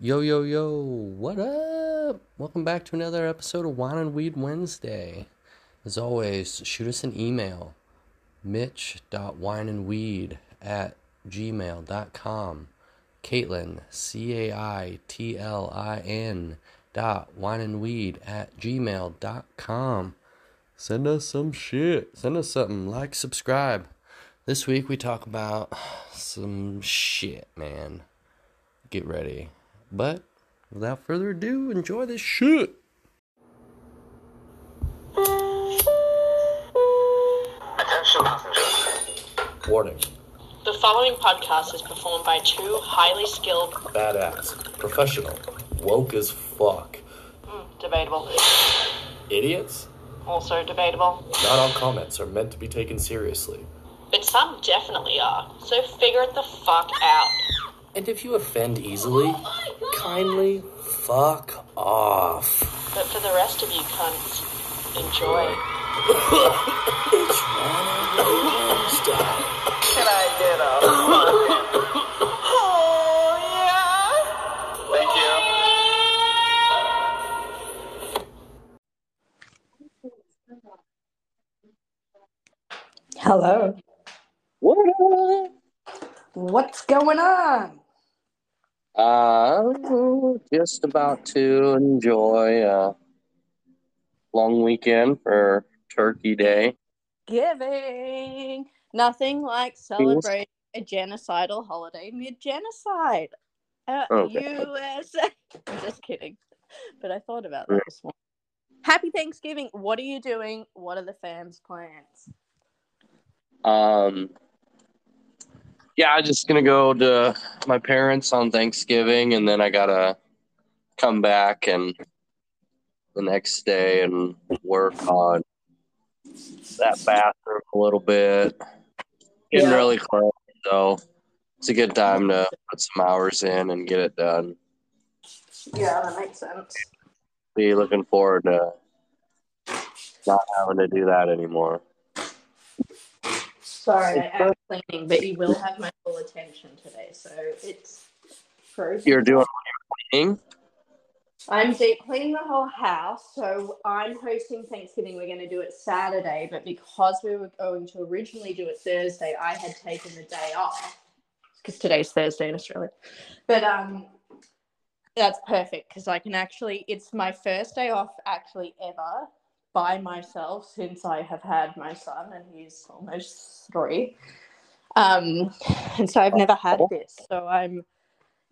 Yo, yo, yo, what up? Welcome back to another episode of Wine and Weed Wednesday. As always, shoot us an email mitch.wineandweed at gmail.com. Caitlin, C A I T L I N dot wineandweed at gmail.com. Send us some shit. Send us something. Like, subscribe. This week we talk about some shit, man. Get ready. But without further ado, enjoy this shit. Attention passengers. Warning. The following podcast is performed by two highly skilled, Badass. Professional. Woke as fuck. mm, debatable, Idiots? also debatable, Not all comments are meant to be taken seriously. but some definitely are. So figure it the fuck out. And if you offend easily, oh kindly fuck off. But for the rest of you cunts, enjoy. It's Wednesday. Can I get a Oh, yeah. Thank you. Hello. What What's going on? Uh, just about to enjoy a long weekend for Turkey Day. Giving. Nothing like celebrating a genocidal holiday mid genocide. Uh, Okay. USA. I'm just kidding. But I thought about that this morning. Happy Thanksgiving. What are you doing? What are the fams' plans? Um, yeah, I'm just gonna go to my parents on Thanksgiving, and then I gotta come back and the next day and work on that bathroom a little bit. Getting Yeah. really close, so it's a good time to put some hours in and get it done. Yeah, that makes sense. Be looking forward to not having to do that anymore. Sorry, I am cleaning, but you will have my full attention today. So it's frozen. You're doing cleaning? I'm deep cleaning the whole house. So I'm hosting Thanksgiving. We're going to do it Saturday, but because we were going to originally do it Thursday, I had taken the day off because today's Thursday in Australia. But um, that's perfect because I can actually. It's my first day off actually ever by myself since I have had my son, and he's almost three. Um, and so I've never had this. So I'm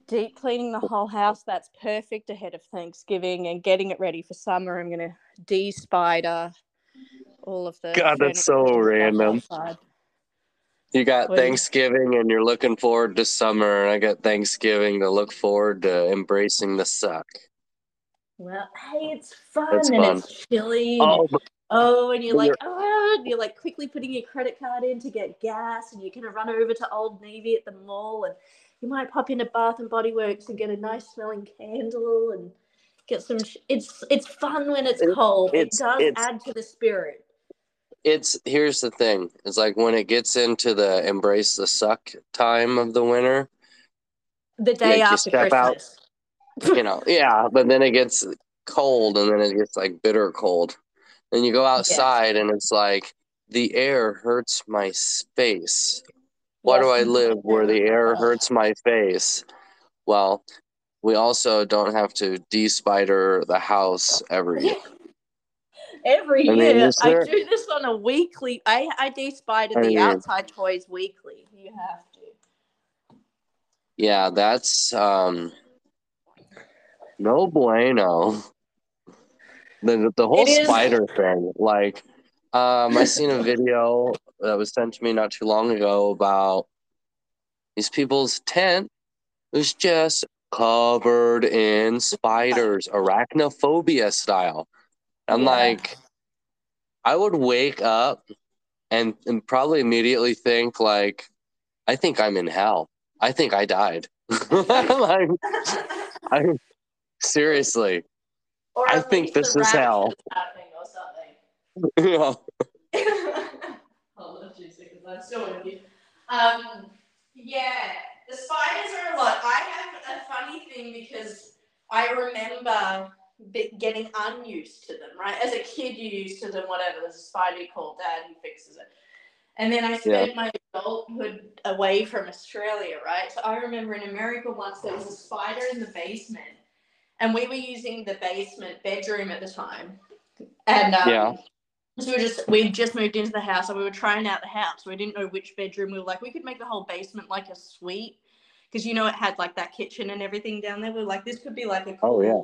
deep cleaning the whole house. That's perfect ahead of Thanksgiving and getting it ready for summer. I'm gonna de-spider all of the. God, that's so furniture and stuff random. outside. You got What do you- Thanksgiving and you're looking forward to summer, and I got Thanksgiving to look forward to embracing the suck. Well, hey, it's fun That's and fun. it's chilly. Oh, Oh, and you're like, oh, and you're like quickly putting your credit card in to get gas, and you're gonna run over to Old Navy at the mall, and you might pop into Bath and Body Works and get a nice smelling candle and get some. Sh- it's it's fun when it's It- cold. It does add to the spirit. it's here's the thing: it's like when it gets into the embrace the suck time of the winter, The day you after step out. You know, yeah, but then it gets cold, and then it gets like bitter cold. Then you go outside, and it's like the air hurts my face. Why do I live where the air hurts my face? Well, we also don't have to de-spider the house every year. Every I mean, year, is I do this on a weekly. I I de-spider the mean- outside toys weekly. You have to. Yeah, that's um no bueno. The the whole is- spider thing, like um I seen a video that was sent to me not too long ago about these people's tent was just covered in spiders, arachnophobia style. I'm Yeah. like I would wake up and, and probably immediately think like I think I'm in hell. I think I died. like, I seriously. Or I think this is hell. rapture's happening or something. you know, Hold on two seconds. I'm still with you. Um, yeah, the spiders are a lot. I have a funny thing because I remember be- getting unused to them. Right, as a kid, you're used to them. Whatever. There's a spider you call dad, he fixes it. And then I spent my adulthood away from Australia, right? So I remember in America once there was a spider in the basement, and we were using the basement bedroom at the time. And um, Yeah. so we just we just moved into the house and we were trying out the house. We didn't know which bedroom. We were like, we could make the whole basement like a suite because you know it had like that kitchen and everything down there. We were like, this could be like a Oh, yeah.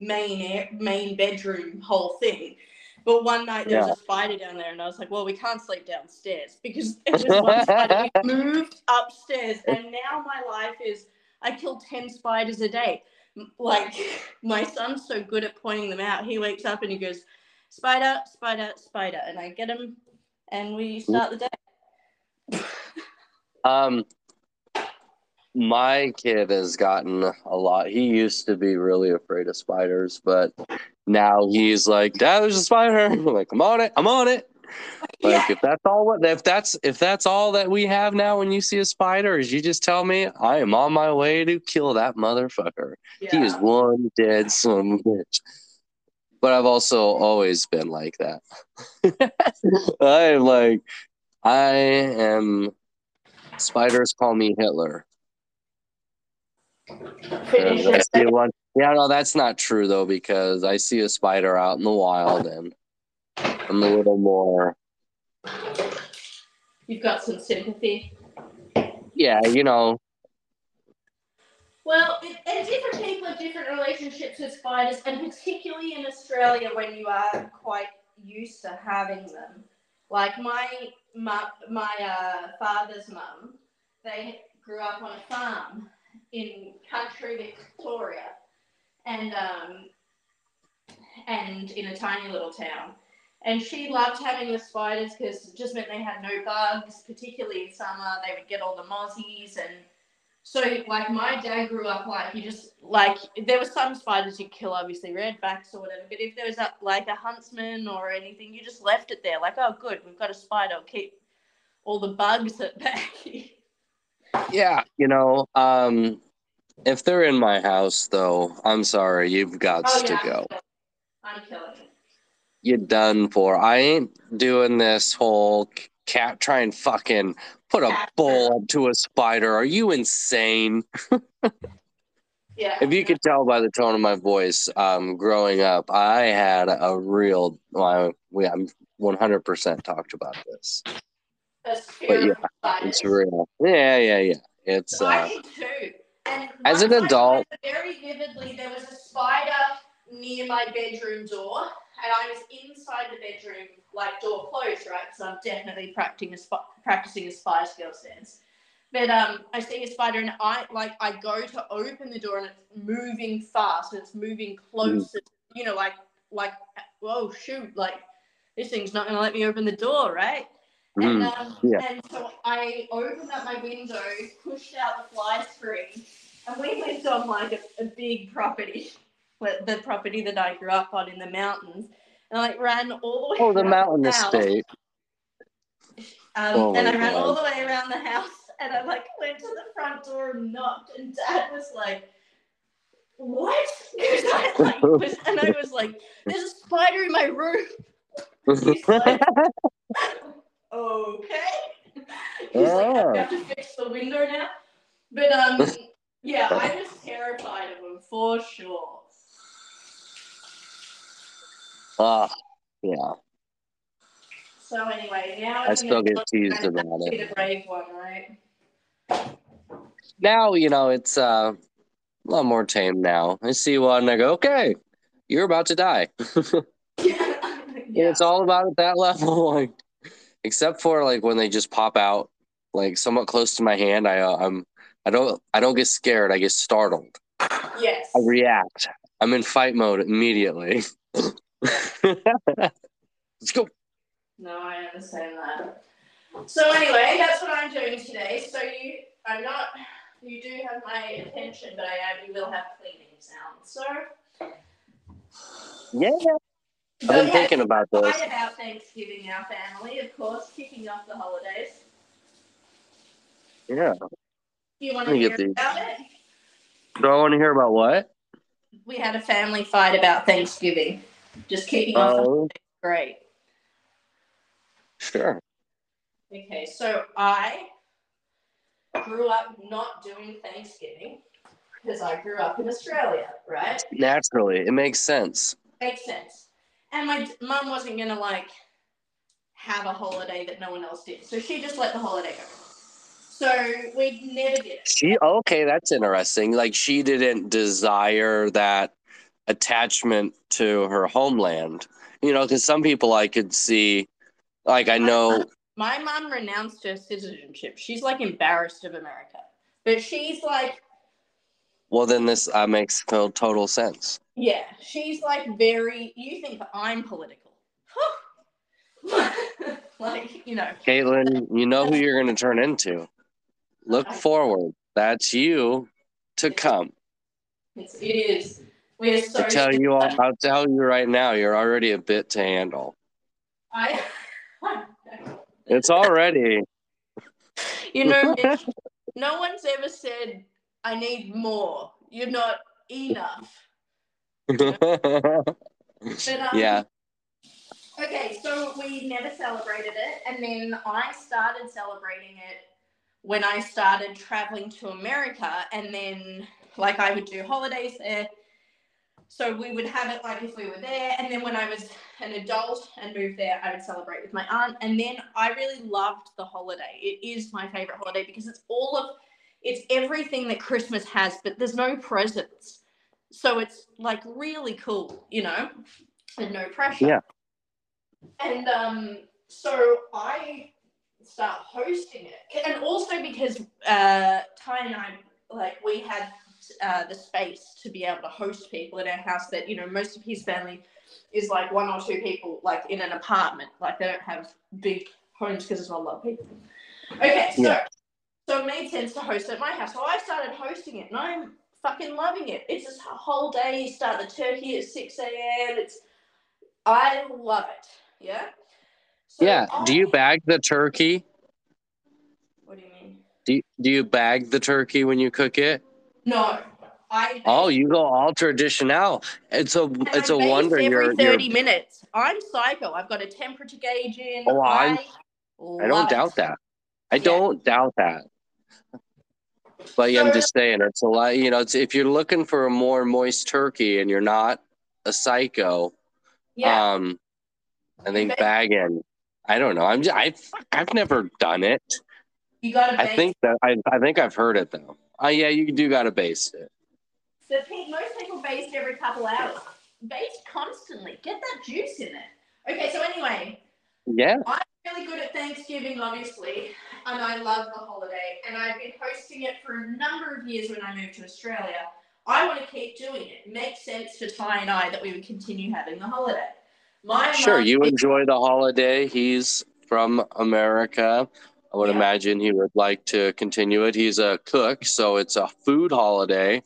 main air, main bedroom whole thing. But one night there Yeah. was a spider down there, and I was like, "Well, we can't sleep downstairs because it was one spider." We moved upstairs, and now my life is I kill ten spiders a day. Like my son's so good at pointing them out. He wakes up and he goes, "Spider, spider, spider," and I get him, and we start the day. Um, my kid has gotten a lot. He used to be really afraid of spiders, but now he's like, "Dad, there's a spider." I'm like, "I'm on it. I'm on it." Like Yeah. if that's all what if that's if that's all that we have now when you see a spider is you just tell me I am on my way to kill that motherfucker. He is one dead son bitch. But I've also always been like that. I'm like I am spiders call me Hitler. I see one. Yeah, no, that's not true though, because I see a spider out in the wild and I'm a little more You've got some sympathy. yeah, you know, Well, it, and different people have different relationships with spiders, and particularly in Australia when you are quite used to having them. Like my mum, my uh, father's mum, they grew up on a farm in country Victoria, and um, and in a tiny little town. And she loved having the spiders because it just meant they had no bugs, particularly in summer. They would get all the mozzies and so, like, my dad grew up like you just like there were some spiders you kill, obviously redbacks or whatever. But if there was a, like a huntsman or anything, you just left it there. Like, oh, good, we've got a spider. Keep all the bugs at bay. yeah, you know, um if they're in my house though, I'm sorry, you've got oh to go. I'm killing. You're done for. I ain't doing this whole cat try and fucking put a bowl up to a spider. Are you insane? Yeah. If you could tell by the tone of my voice, um, growing up, I had a real. Well, we I'm 100% talked about this. fear yeah. It's real. Yeah, yeah, yeah. It's So I uh, did too. And As an adult- very vividly, there was a spider near my bedroom door, and I was inside the bedroom, like door closed, right? So I'm definitely practicing a sp- practicing a Spice Girl stance. But um, I see a spider, and I like I go to open the door, and it's moving fast, and it's moving closer. You know, like like whoa, shoot, like this thing's not gonna let me open the door, right? And, mm, um, yeah. and so I opened up my window, pushed out the fly screen, and we lived on like a, a big property, the property that I grew up on in the mountains. And I like ran all the way. oh, the around mountain house. estate. Um, Oh and I ran God. all the way around the house, and I like went to the front door and knocked, and Dad was like. "What?" I, like, was, and I was like, "There's a spider in my room." He's like, okay. He's like, I have to fix the window now. But um, yeah, I was terrified of him for sure. Ah, yeah. So anyway, now I still get teased about it. the brave one, right? Now you know it's uh, a lot more tame now. I see one and I go, okay, you're about to die. yeah. It's all about at that level, like except for like when they just pop out like somewhat close to my hand. I uh, I'm I don't I don't get scared. I get startled. Yes. I react. I'm in fight mode immediately. Let's go. No, I understand that. So anyway, that's what I'm doing today. So you, I'm not. You do have my attention, but I am, you will have cleaning sounds. So. Yeah, I've been thinking about this. About Thanksgiving, our family, of course, kicking off the holidays. Yeah. You want to hear about it? Do I want to hear about what? We had a family fight about Thanksgiving. Just kicking off. Oh, Great. sure. Okay, so I grew up not doing Thanksgiving because I grew up in Australia, right? Naturally, it makes sense. Makes sense. And my mom wasn't gonna like have a holiday that no one else did, so she just let the holiday go. So we never did it. She okay, that's interesting. Like she didn't desire that attachment to her homeland. You know, because some people I could see, like I know, My mom renounced her citizenship. She's like embarrassed of America, but she's like, well, then this uh, makes total sense. yeah, she's like very. You think I'm political? like you know. Caitlin, you know who you're going to turn into. Look forward. That's you to come. It's, it is. We're so. I tell you, all, I'll tell you right now, you're already a bit to handle. I. It's already. you know, no one's ever said I need more. You're not enough. But, um, yeah. Okay, so we never celebrated it, and then I started celebrating it when I started traveling to America, and then like I would do holidays there. So we would have it like if we were there, and then when I was an adult and moved there, I would celebrate with my aunt, and then I really loved the holiday. It is my favorite holiday because it's all of, it's everything that Christmas has, but there's no presents, so it's like really cool, you know, and no pressure. Yeah. And um, so I start hosting it, and also because uh, Ty and I, like, we had uh, the space to be able to host people in our house. That you know, most of his family is like one or two people, like in an apartment. Like they don't have big homes because there's not a lot of people. Okay, so Yeah. so it made sense to host at my house. So I started hosting it, and I'm fucking loving it. It's this whole day. You start the turkey at six a.m. It's I love it. Yeah. So Yeah. Do you bag the turkey? What do you mean? Do you, do you bag the turkey when you cook it? No, I. Oh, you go all traditional. It's a and it's I a wonder every you're, you're thirty minutes. I'm psycho. I've got a temperature gauge in. Oh, I'm- I, I don't love doubt that. I Yeah. don't doubt that. But yeah, I'm just saying it's a lot. You know, it's, if you're looking for a more moist turkey and you're not a psycho, Yeah. um, I think Ba- bagging. I don't know. I'm just, I've I've never done it. you got to I think that I I think I've heard it though. Oh yeah, you do got to baste it. So most people baste every couple hours. Baste constantly. Get that juice in it. Okay, so anyway, Yeah. I'm really good at Thanksgiving, obviously, and I love the holiday. And I've been hosting it for a number of years when I moved to Australia. I want to keep doing it. It makes sense for Ty and I that we would continue having the holiday. My Sure, you enjoy the holiday. He's from America. I would Yeah. imagine he would like to continue it. He's a cook, so it's a food holiday.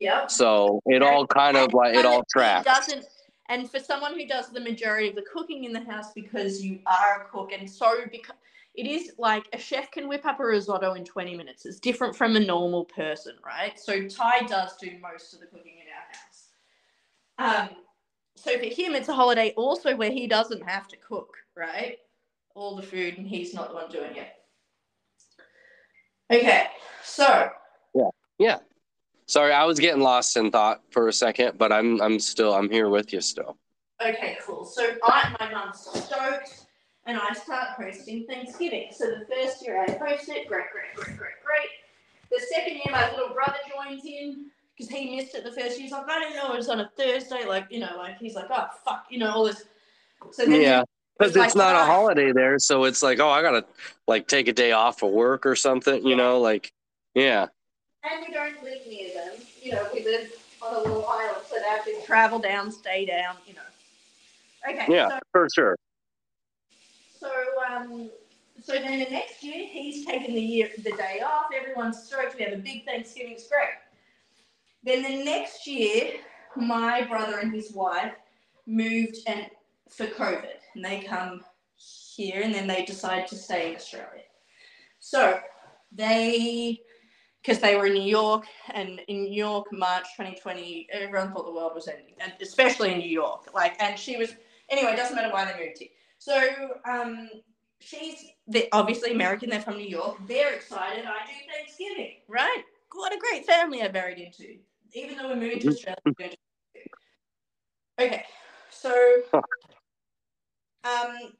Yep. So it all kind of like it all tracks. Doesn't and for someone who does the majority of the cooking in the house because you are a cook and so because it is like a chef can whip up a risotto in 20 minutes. It's different from a normal person, right? So Ty does do most of the cooking in our house. Um, so for him, it's a holiday also where he doesn't have to cook, right? All the food and he's not the one doing it. Okay, so yeah, yeah. Sorry, I was getting lost in thought for a second, but I'm I'm still I'm here with you still. Okay, cool. So I, my mum's stoked, and I start hosting Thanksgiving. So the first year I host it, great, great, great, great, great. The second year, my little brother joins in because he missed it the first year. He's like, I didn't know it was on a Thursday. Like, you know, like he's like, oh fuck, you know, all this. So then Yeah, because was it's like, not a holiday there, so it's like, oh, I gotta like take a day off of work or something. You Yeah. know, like yeah, and we don't live near them. You know, we live on a little island, so they have to travel down, stay down. You know. Okay. yeah, So for sure. So um, so then the next year he's taken the year the day off. Everyone's stoked. We have a big Thanksgiving. It's great. Then the next year, my brother and his wife moved and for COVID, and they come here, and then they decide to stay in Australia. So they because they were in New York, and in New York, March 2020, everyone thought the world was ending, and especially in New York. Like, and she was anyway. It doesn't matter why they moved here. So um, she's obviously American. They're from New York. They're excited. I do Thanksgiving, right? What a great family I married into. Even though we're moving to Australia. we're going to- Okay, so um,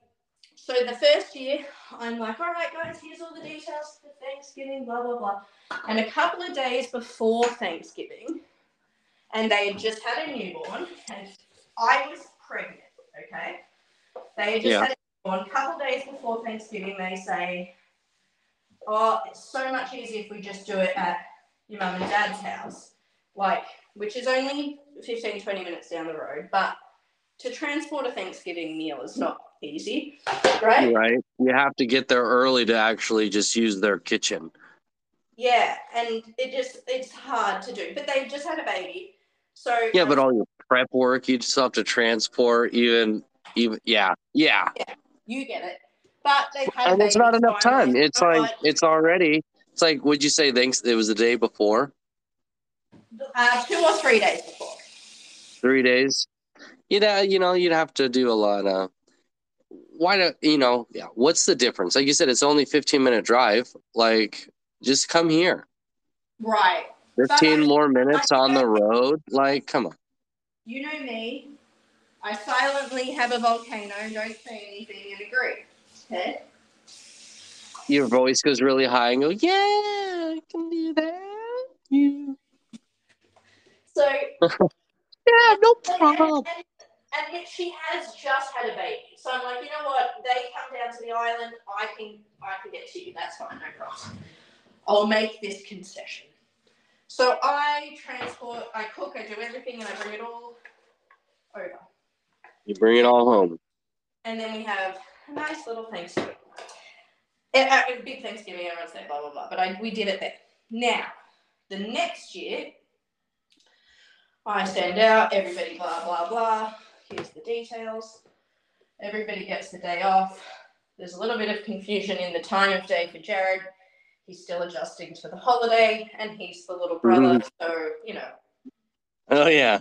so the first year, I'm like, all right, guys, here's all the details for Thanksgiving, blah blah blah. And a couple of days before Thanksgiving, and they had just had a newborn, and I was pregnant. Okay, they had just Yeah. had a newborn. A couple of days before Thanksgiving, they say, "Oh, it's so much easier if we just do it at your mum and dad's house, like, which is only 15, 20 minutes down the road, but." To transport a Thanksgiving meal is not easy, right? Right. You have to get there early to actually just use their kitchen. Yeah, and it just it's hard to do. But they just had a baby. So Yeah, but all your prep work, you still have to transport even even yeah. Yeah. you get it. But they had And it's not enough time. It's all like it's already it's like would you say thanks it was the day before? uh, two or three days before. Three days? You'd uh, you know, you'd have to do a lot of why do you know, yeah, what's the difference? Like you said, it's only fifteen minute drive. Like just come here. Right. Fifteen I- more minutes on the road. Like, come on. You know me. I silently have a volcano, don't say anything and agree. Okay? Your voice goes really high and go, Yeah, I can do that. Yeah, So yeah no problem. and, and yet she has just had a baby. So I'm like, you know what? They come down to the island. I can I can get to you. That's fine, no problem. I'll make this concession. So I transport, I cook, I do everything, and I bring it all over. You bring it all home. And then we have a nice little Thanksgiving. Eh, uh, a big Thanksgiving, everyone's there, blah blah blah. But I, we did it there. Now, the next year, I send out everybody, blah blah blah. Here's the details. Everybody gets the day off. There's a little bit of confusion in the time of day for Jared. He's still adjusting to the holiday, and he's the little mm-hmm. brother, so you know. Oh yeah.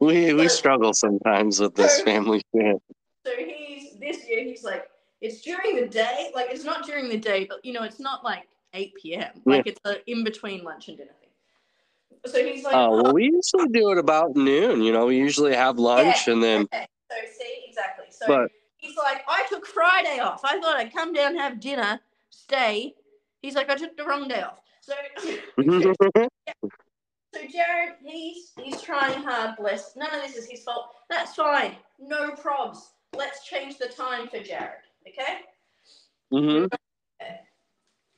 We we struggle sometimes with this family shit. So he's this year. He's like, it's during the day. Like it's not during the day, but you know, it's not like eight p.m. Like it's a in between lunch and dinner. So he's like, Oh well we usually do it about noon, you know, we usually have lunch and then okay. So see, exactly. So but he's like, I took Friday off. I thought I'd come down, have dinner, stay. He's like, I took the wrong day off. So, so Jared, he's he's trying hard. Bless. None of this is his fault. That's fine. No probs. Let's change the time for Jared. Okay. Mhm.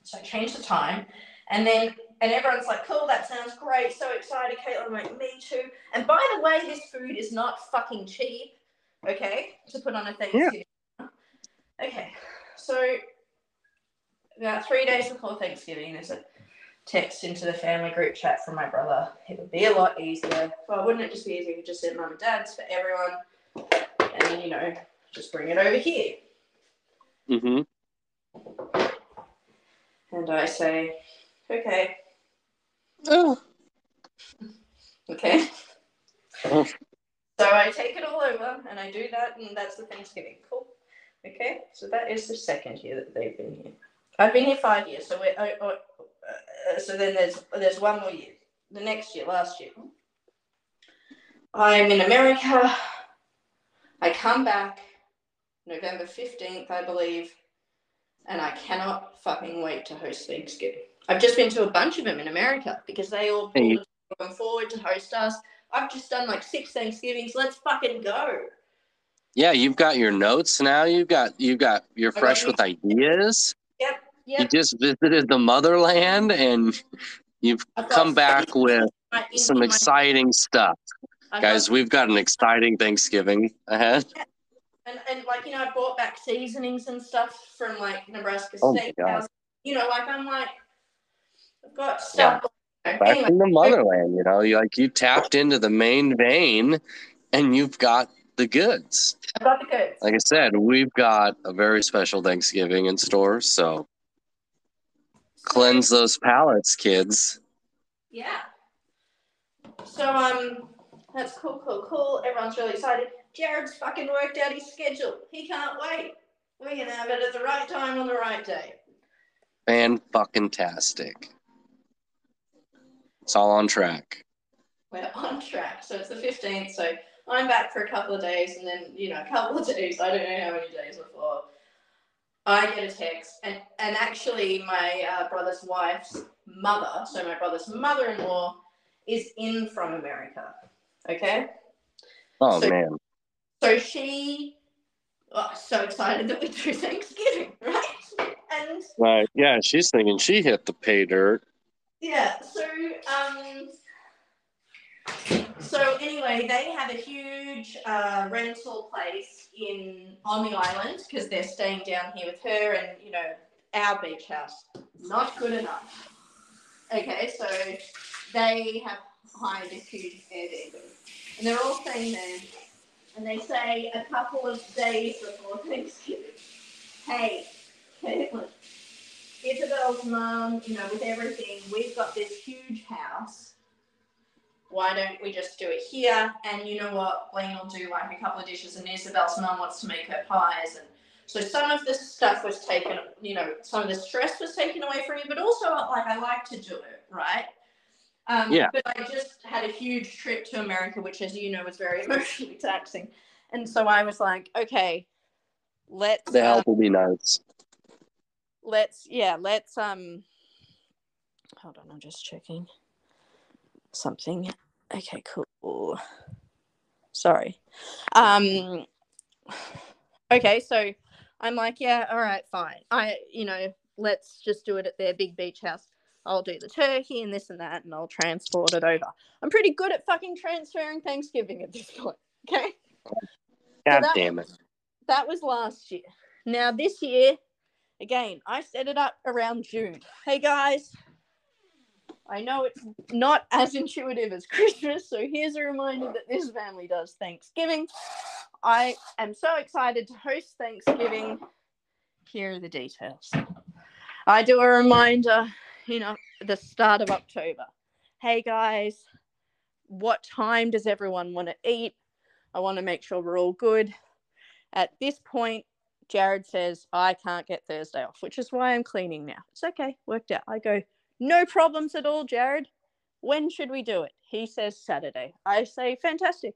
So I changed the time, and then and everyone's like, "Cool, that sounds great." So excited, Caitlin. Like, "Me too." And by the way, this food is not fucking cheap. Okay, to put on a Thanksgiving. Yeah. Okay, so about three days before Thanksgiving, there's a text into the family group chat from my brother. It would be a lot easier. Well, wouldn't it just be easier if you just said mum and dad's for everyone, and then you know just bring it over here. Mm-hmm. And I say, okay, Oh. okay. So I take it all over and I do that, and that's the Thanksgiving. Cool. Okay, so that is the second year that they've been here. I've been here five years, so we're, oh, oh, uh, so then there's there's one more year. The next year, last year, I'm in America. I come back November fifteenth, I believe, and I cannot fucking wait to host Thanksgiving. I've just been to a bunch of them in America because they all Hey. going forward to host us. I've just done like six Thanksgivings. Let's fucking go. Yeah, you've got your notes now. You've got you've got you're fresh with ideas. Yep, You just visited the motherland and you've come back with some exciting stuff. I've Guys, we've got an exciting Thanksgiving ahead. and, and like you know, I bought back seasonings and stuff from like Nebraska Oh Steakhouse. You know, like I'm like, got stuff. Back Anyway, in the motherland, you know, you like you tapped into the main vein and you've got the goods. I've got the goods. Like I said, we've got a very special Thanksgiving in store. So Cleanse those palates, kids. Yeah. So um, that's cool, cool, cool. Everyone's really excited. Jared's fucking worked out his schedule. He can't wait. We're gonna have it at the right time on the right day. Fan fucking tastic. It's all on track. We're on track. So it's the fifteenth. So I'm back for a couple of days, and then you know, a couple of days. I don't know how many days before. I get a text, and and actually, my uh, brother's wife's mother, so my brother's mother-in-law, is in from America. Okay. Oh So- man. So she, oh, so excited that we do Thanksgiving, right? And Right. Yeah, she's thinking she hit the pay dirt. Yeah, so um, so anyway, they have a huge uh, rental place in on the island because they're staying down here with her and you know our beach house. Not good enough. Okay, so they have hired a huge Airbnb, and they're all staying there. And they say a couple of days before Thanksgiving, hey, Caitlin, Isabel's mum, you know, with everything, we've got this huge house. Why don't we just do it here? And you know what? Blaine will do like a couple of dishes, and Isabel's mum wants to make her pies. And so some of this stuff was taken, you know, some of the stress was taken away from me, but also like I like to do it, right? Um, Yeah. But I just had a huge trip to America, which, as you know, was very emotionally taxing. And so I was like, okay, let's. The uh, help will be nice. Let's yeah let's um hold on i'm just checking something. Okay cool. Sorry. Um okay so i'm like yeah all right fine. I you know let's just do it at their big beach house. I'll do the turkey and this and that and i'll transport it over. I'm pretty good at fucking transferring thanksgiving at this point okay? God that- damn it. that was last year. Now this year, again, I set it up around June. Hey guys, I know it's not as intuitive as Christmas, so here's a reminder that this family does Thanksgiving. I am so excited to host Thanksgiving. Here are the details. I do a reminder, you know, the start of October. Hey guys, what time does everyone want to eat? I want to make sure we're all good. At this point, Jared says, I can't get Thursday off, which is why I'm cleaning now. It's okay, worked out. I go, no problems at all, Jared. When should we do it? He says Saturday. I say, fantastic.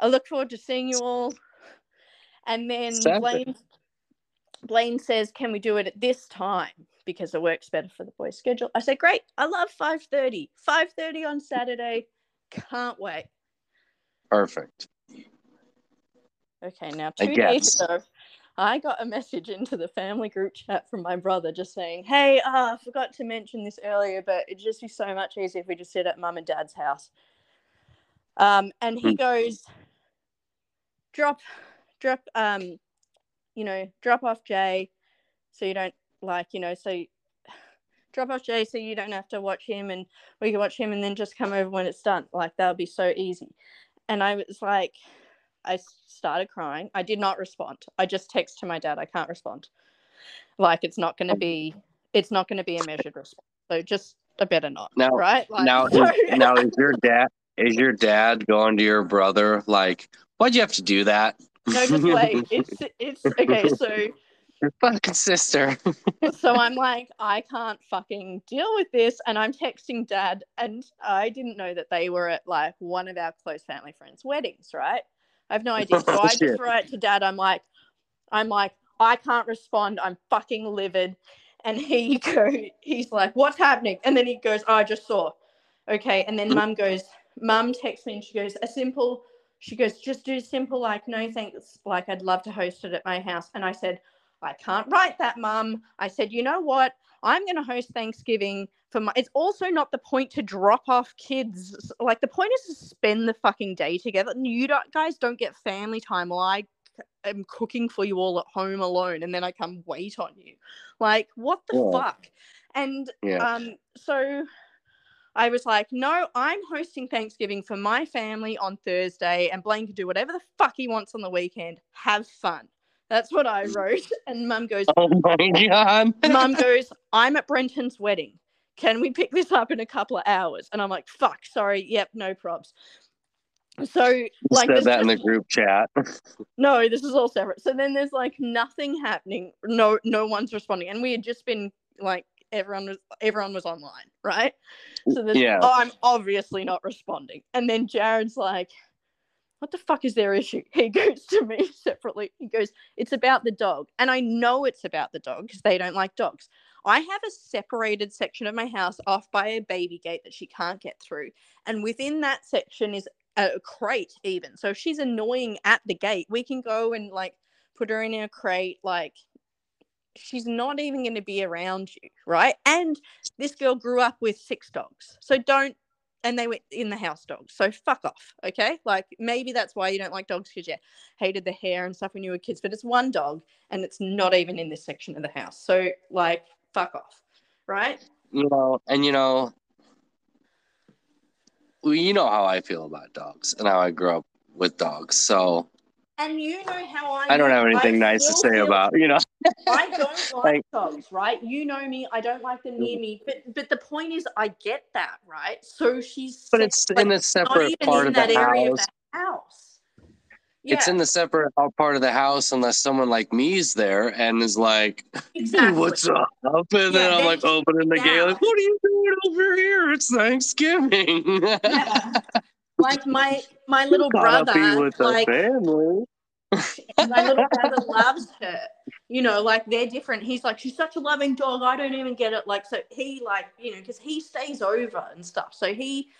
I look forward to seeing you all. And then Saturday. Blaine, Blaine says, can we do it at this time? Because it works better for the boys' schedule. I say, great. I love 5.30. 5.30 on Saturday. Can't wait. Perfect. Okay, now two days ago, I got a message into the family group chat from my brother just saying, "Hey, uh, I forgot to mention this earlier, but it'd just be so much easier if we just sit at mum and dad's house." Um, and he Hmm. goes, "Drop, drop, um, you know, drop off Jay, so you don't like, you know, so." Drop off Jay so you don't have to watch him and we can watch him and then just come over when it's done. Like that would be so easy. And I was like, I started crying. I did not respond. I just text to my dad. I can't respond. Like it's not going to oh. be. It's not going to be a measured response. So just a better not. Now- right? Like, now, so- is, now is your dad is your dad going to your brother like, why'd you have to do that? no, just wait. It's it's okay. So your fucking sister. so I'm like, I can't fucking deal with this, and I'm texting dad, and I didn't know that they were at like one of our close family friends' weddings, right? I have no idea. So I just write to dad. I'm like, I'm like, I can't respond. I'm fucking livid. And he go, he's like, what's happening? And then he goes, oh, I just saw. Okay. And then mum goes, mum texts me and she goes, a simple, she goes, just do simple, like, no thanks. Like, I'd love to host it at my house. And I said, I can't write that, mum. I said, you know what? I'm going to host Thanksgiving for my. It's also not the point to drop off kids. Like, the point is to spend the fucking day together. And you don't, guys don't get family time while I am cooking for you all at home alone and then I come wait on you. Like, what the Yeah. fuck? And Yeah. um, so I was like, no, I'm hosting Thanksgiving for my family on Thursday, and Blaine can do whatever the fuck he wants on the weekend. Have fun. That's what I wrote. And mum goes, Oh my god. Mum goes, I'm at Brenton's wedding. Can we pick this up in a couple of hours? And I'm like, fuck, sorry. Yep, no probs. So, like, Said that in the group chat. no, this is all separate. So then there's like nothing happening. No, no one's responding. And we had just been like, everyone was everyone was online, right? So there's, Yeah. oh, I'm obviously not responding. And then Jared's like, what the fuck is their issue? He goes to me separately. He goes, it's about the dog. And I know it's about the dog because they don't like dogs. I have a separated section of my house off by a baby gate that she can't get through. And within that section is a crate, even. So if she's annoying at the gate, we can go and like put her in a crate. Like, she's not even going to be around you, right? And this girl grew up with six dogs. So don't and they were in the house dogs. So fuck off, okay? Like maybe that's why you don't like dogs because you hated the hair and stuff when you were kids. But it's one dog, and it's not even in this section of the house. So like, fuck off, right? you know, and you know, well, you know how I feel about dogs and how I grew up with dogs. So And you know how I. I don't have anything nice to say about, you know. I don't like Like- dogs, right? You know me. I don't like them near me. But but the point is, I get that, right? So she's. But se- it's but in a separate part of that the area house. of the house. It's in the separate part of the house unless someone like me's there and is like, exactly. "What's up?" And then I'm like opening the gate, like, "What are you doing over here? It's Thanksgiving." Yeah. like my my little Gotta brother, be with the like family. My little brother loves her. You know, like they're different. He's like, she's such a loving dog. I don't even get it. Like, so he like, you know, because he stays over and stuff. So he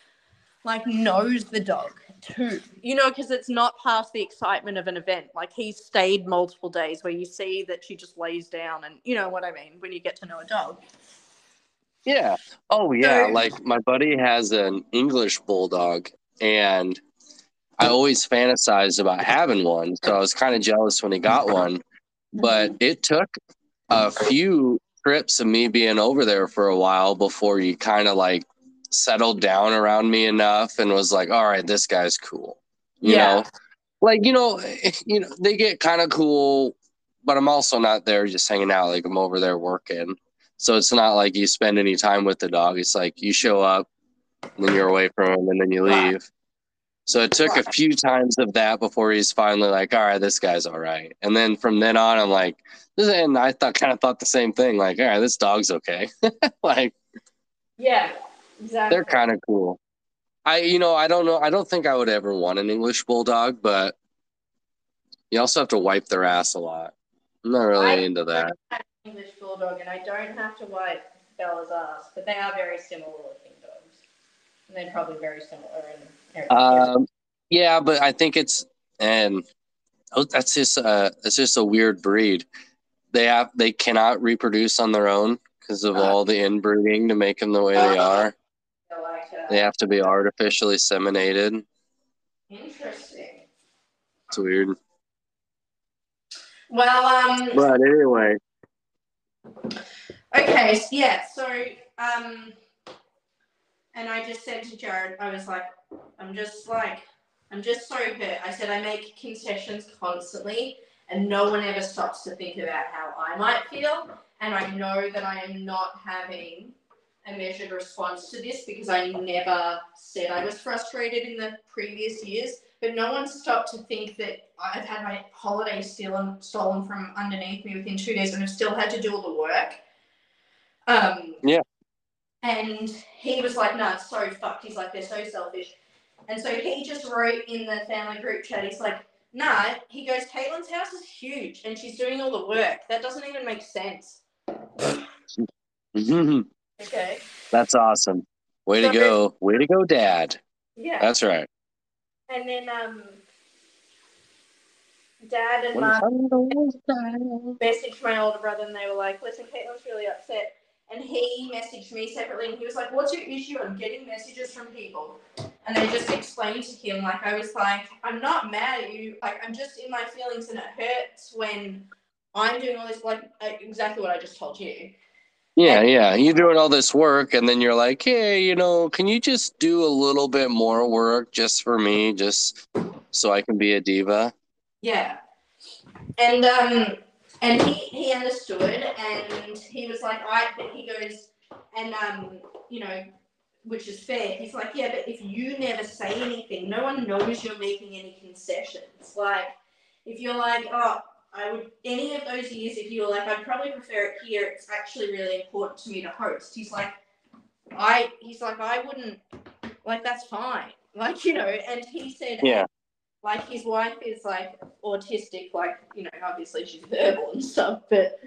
like knows the dog too. You know, because it's not past the excitement of an event. Like he's stayed multiple days where you see that she just lays down and you know what I mean when you get to know a dog. Yeah. Oh yeah. So- like my buddy has an English bulldog, and I always fantasized about having one. So I was kind of jealous when he got one. But mm-hmm. it took a few trips of me being over there for a while before you kind of like settled down around me enough and was like, all right, this guy's cool. You Yeah. know, like you know, you know, they get kind of cool, but I'm also not there just hanging out. Like I'm over there working. So it's not like you spend any time with the dog. It's like you show up and then you're away from him and then you leave. So it took a few times of that before he's finally like, all right, this guy's all right. And then from then on, I'm like, this and I thought kind of thought the same thing. Like, all right, this dog's okay. like Yeah. Exactly. they're kind of cool. I, you know, I don't know. I don't think I would ever want an English bulldog, but you also have to wipe their ass a lot. I'm not really I- into that. English bulldog, and I don't have to wipe Bella's ass, but they are very similar looking dogs, and they're probably very similar in. Um, yeah, but I think it's and oh, that's just uh it's just a weird breed. They have they cannot reproduce on their own because of Uh. all the inbreeding to make them the way they are. They have to be artificially seminated. Interesting. It's weird. Well, um, But anyway, okay, yeah, so um, and I just said to Jared, I was like, I'm just like, I'm just so hurt. I said I make concessions constantly, and no one ever stops to think about how I might feel. And I know that I am not having a measured response to this because I never said I was frustrated in the previous years. But no one stopped to think that I've had my holiday stolen stolen from underneath me within two days, and I've still had to do all the work. Um, Yeah. And he was like, "No, it's so fucked." He's like, "They're so selfish." And so he just wrote in the family group chat. He's like, "Nah." He goes, "Caitlin's house is huge, and she's doing all the work. That doesn't even make sense." Okay. that's awesome. Way to So- go. Way to go, Dad. Yeah. That's right. And then um, Dad and Mark messaged my older brother, and they were like, "Listen, Caitlin's really upset." And he messaged me separately, and he was like, "What's your issue? I'm getting messages from people." And I just explained to him, like, I was like, "I'm not mad at you. Like, I'm just in my feelings, and it hurts when I'm doing all this. Like, uh, exactly what I just told you." Yeah, yeah. You're doing all this work, and then you're like, hey, you know, can you just do a little bit more work just for me, just so I can be a diva? Yeah. and um, and he he understood, and he was like, "I." But he goes, and um, you know, which is fair. He's like, "Yeah, but if you never say anything, no one knows you're making any concessions. Like, if you're like, oh." I would any of those years if you were like I'd probably prefer it here. It's actually really important to me to host. He's like, I he's like I wouldn't like that's fine. Like you know, and he said Yeah. Like his wife is like autistic, like you know, obviously she's verbal and stuff, but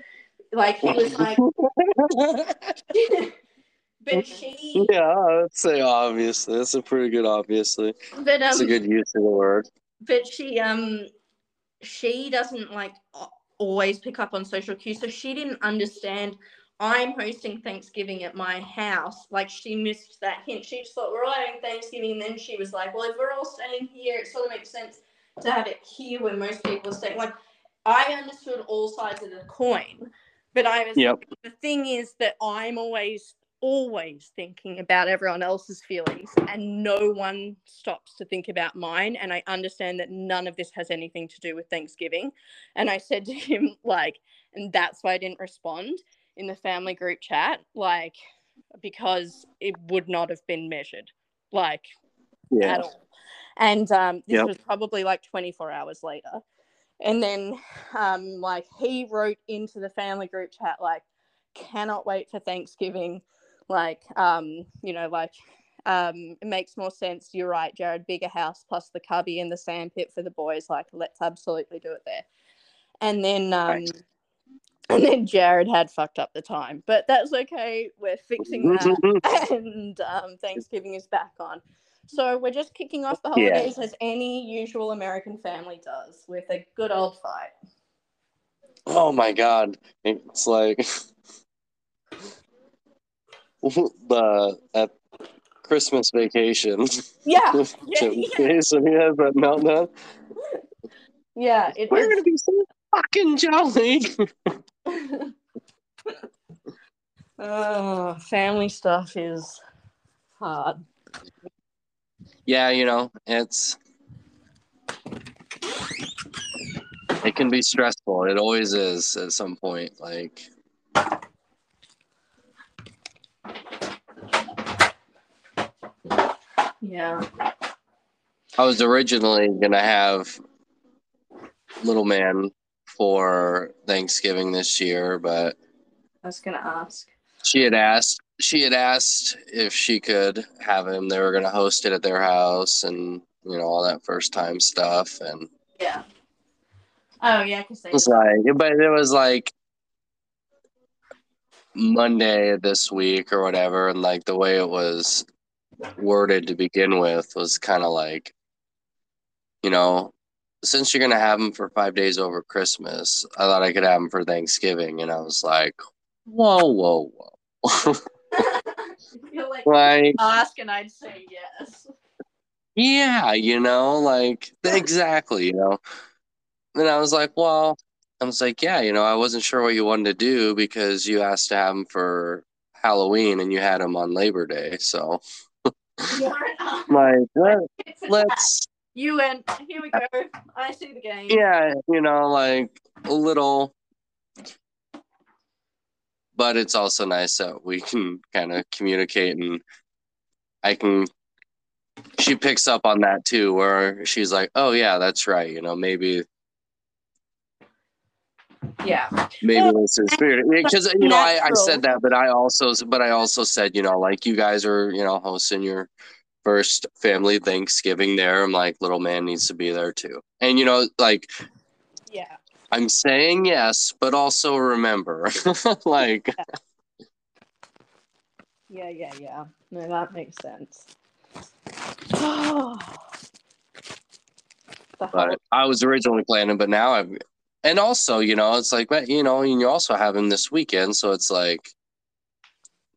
like he was like, but she, yeah, I'd say obviously. That's a pretty good obviously. but That's a um, good use of the word. but she um, she doesn't like always pick up on social cues, so she didn't understand. I'm hosting Thanksgiving at my house. Like she missed that hint. She just thought we're all having Thanksgiving, and then she was like, "Well, if we're all staying here, it sort of makes sense to have it here where most people are staying." Like I understood all sides of the coin, but I was Yep. the thing is that I'm always always thinking about everyone else's feelings and no one stops to think about mine and I understand that none of this has anything to do with Thanksgiving and I said to him like and that's why I didn't respond in the family group chat like because it would not have been measured like Yeah. at all. And um, this Yep. was probably like 24 hours later. And then, um, like, he wrote into the family group chat, like, cannot wait for Thanksgiving. Like, um, you know, like, um, it makes more sense. You're right, Jared. Bigger house plus the cubby and the sandpit for the boys. Like, let's absolutely do it there. And then, um, Nice. And then Jared had fucked up the time, but that's okay. We're fixing that, and um, Thanksgiving is back on. So we're just kicking off the Yeah. holidays as any usual American family does, with a good old fight. Oh my god. It's like the at Christmas vacation. Yeah, yeah, yeah. When he has that meltdown. yeah. It We're is. gonna be so fucking jolly. Oh, family stuff is hard. yeah, you know, it's it can be stressful. It always is at some point. Like Yeah. I was originally gonna have little man for Thanksgiving this year, but I was gonna ask. she had asked she had asked if she could have him. They were gonna host it at their house and you know all that first time stuff and Yeah. Oh yeah, because they. like but it was like Monday this week or whatever and like the way it was worded to begin with was kind of like you know since you're gonna have them for five days over Christmas, I thought I could have them for Thanksgiving, and I was like, whoa, whoa, whoa. Like like ask and I'd say yes. yeah you know like exactly you know then i was like well i was like yeah you know i wasn't sure what you wanted to do because you asked to have them for halloween and you had them on labor day so like let, let's You went, here we go. I see the game. yeah you know like a little but it's also nice that we can kind of communicate and i can she picks up on that too where she's like oh yeah that's right you know maybe Yeah. maybe Well, this is spirit because you know I, I said that but i also but i also said you know like you guys are you know hosting your first family thanksgiving there i'm like little man needs to be there too and you know like Yeah. i'm saying yes but also remember like Yeah, yeah, yeah. No, that makes sense. Oh. but i was originally planning but now i've and also you know it's like but, you know and you also have him this weekend so it's like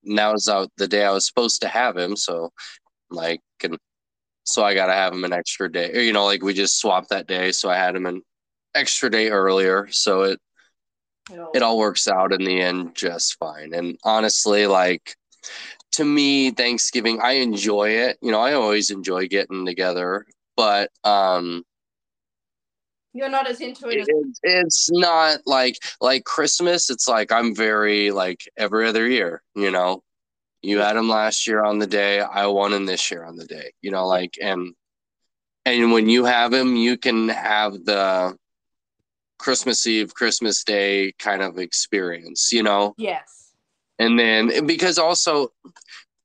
now is out the day i was supposed to have him so like and so i gotta have him an extra day or, you know like we just swapped that day so i had him an extra day earlier so it it all works out in the end just fine and honestly like to me thanksgiving i enjoy it you know i always enjoy getting together but um You're not as into it as It, it's not like like Christmas. It's like I'm very like every other year. You know, you had him last year on the day. I won him this year on the day. You know, like and and when you have him, you can have the Christmas Eve, Christmas Day kind of experience. You know, yes. and then because also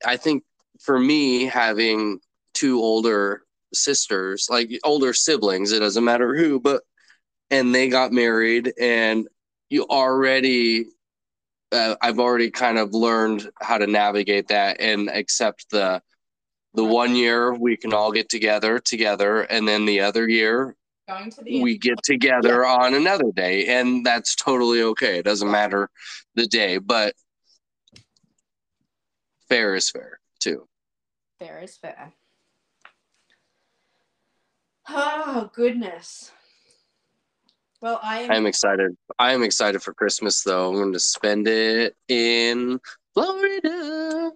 i think for me having two older sisters like older siblings it doesn't matter who but and they got married and you already uh, i've already kind of learned how to navigate that and accept the the one year we can all get together together and then the other year the we get together on another day and that's totally okay it doesn't matter the day but fair is fair too Fair is fair. Oh goodness. Well, I am. i'm excited i am excited for christmas though i'm going to spend it in florida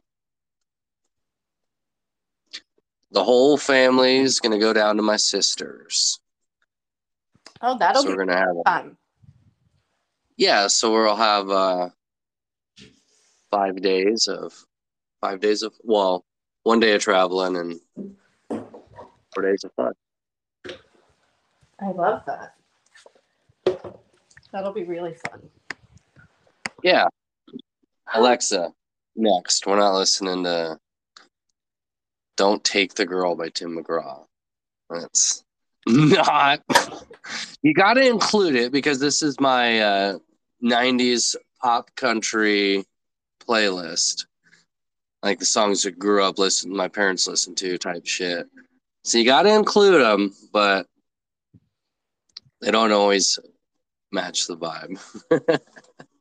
the whole family is going to go down to my sister's oh, that'll so be we're going to have fun. yeah so we'll have uh five days of five days of well one day of traveling and four days of fun I love that. That'll be really fun. Yeah. Alexa, next. We're not listening to Don't Take the Girl by Tim McGraw. That's not. You got to include it because this is my uh, 90s pop country playlist. Like the songs that grew up listening, my parents listened to type shit. So you got to include them, but they don't always match the vibe.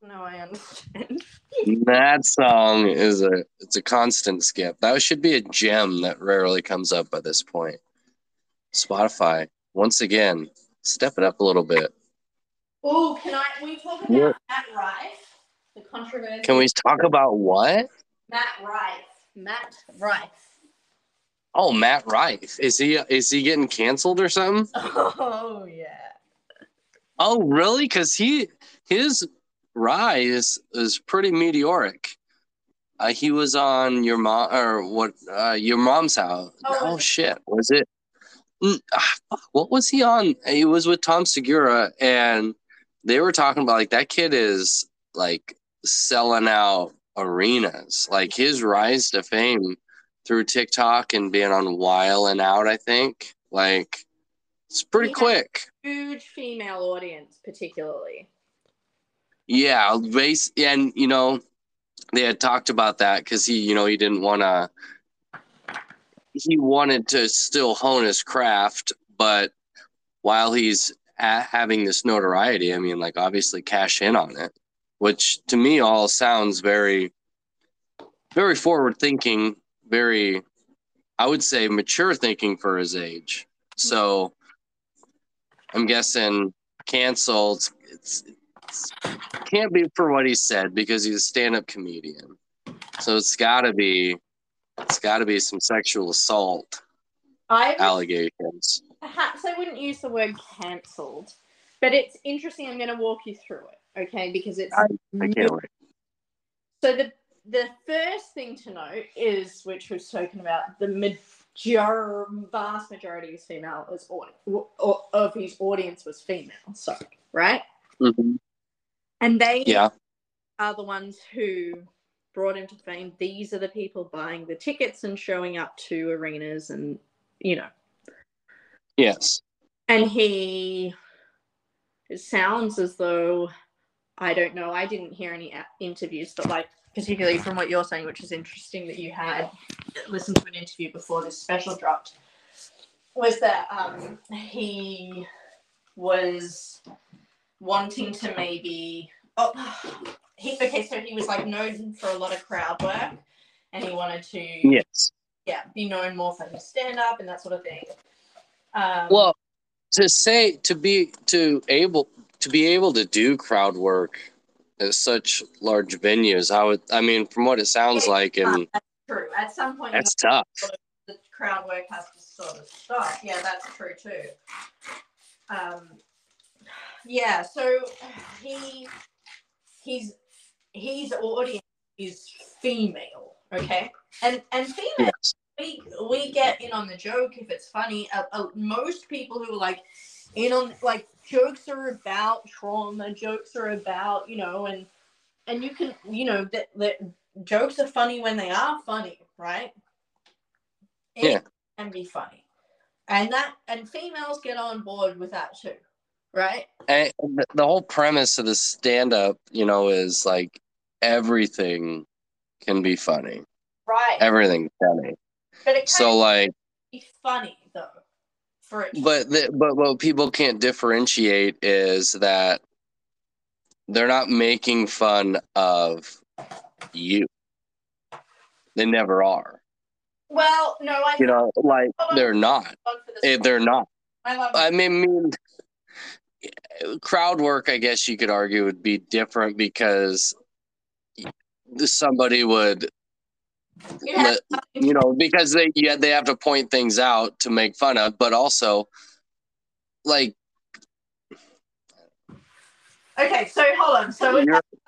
No, I understand. That song is a it's a constant skip. That should be a gem that rarely comes up by this point. Spotify, once again, step it up a little bit. Oh, can I? We talk about Yeah. Matt Rife, the controversy. Can we talk about what? Matt Rife. Matt Rife. Oh, Matt Rife. Is he is he getting canceled or something? Oh yeah. Oh, really? Because he his rise is pretty meteoric. Uh, he was on your mom or what? Uh, your mom's house. Oh, Oh, shit! Was it? Mm, ah, what was he on? He was with Tom Segura, and they were talking about like that kid is like selling out arenas. Like his rise to fame through TikTok and being on Wild 'N Out. I think like it's pretty has- quick. Huge female audience, particularly. Yeah, base and you know they had talked about that because he, you know, he didn't want to. He wanted to still hone his craft, but while he's a having this notoriety, I mean, like obviously cash in on it, which to me all sounds very, very forward thinking, very, I would say mature thinking for his age. So I'm guessing canceled. It's, it's can't be for what he said because he's a stand-up comedian. So it's got to be it's got to be some sexual assault I allegations. perhaps I wouldn't use the word cancelled, but it's interesting. I'm going to walk you through it, okay? Because it's I can't wait. so the the first thing to note is, which we've spoken about, the major vast majority of his female was audi- of his audience was female. Sorry, right? Mhm. And they Yeah, are the ones who brought him to fame. These are the people buying the tickets and showing up to arenas, and you know, yes, and he it sounds as though i don't know i didn't hear any interviews but like particularly from what you're saying which is interesting that you had listened to an interview before this special dropped was that um he was wanting to maybe oh he okay so he was like known for a lot of crowd work and he wanted to yes. yeah be known more for his stand up and that sort of thing um, Well, to say to be to able to be able to do crowd work at such large venues, I would. I mean, from what it sounds like, and true. At some point, that's tough. know, the crowd work has to sort of stop. Yeah, that's true too. Um, yeah, so he he's his audience is female, okay, and and female Yes. we we get in on the joke if it's funny. Uh, uh, most people who are like in on like jokes are about trauma, jokes are about you know, and and you can you know that that jokes are funny when they are funny, right? It Yeah. can be funny, and that and females get on board with that too, right? And the- whole premise of the stand up, you know, is like everything can be funny. Right. Everything's funny. but it So like be funny though. For it. but the, but what people can't differentiate is that they're not making fun of you. They never are. well, no, I You know, like they're not. fun for this Eh. They're not. I love I mean, mean, crowd work, I guess you could argue, would be different because somebody would, You know, because they yeah they have to point things out to make fun of, but also like Okay, so hold on. So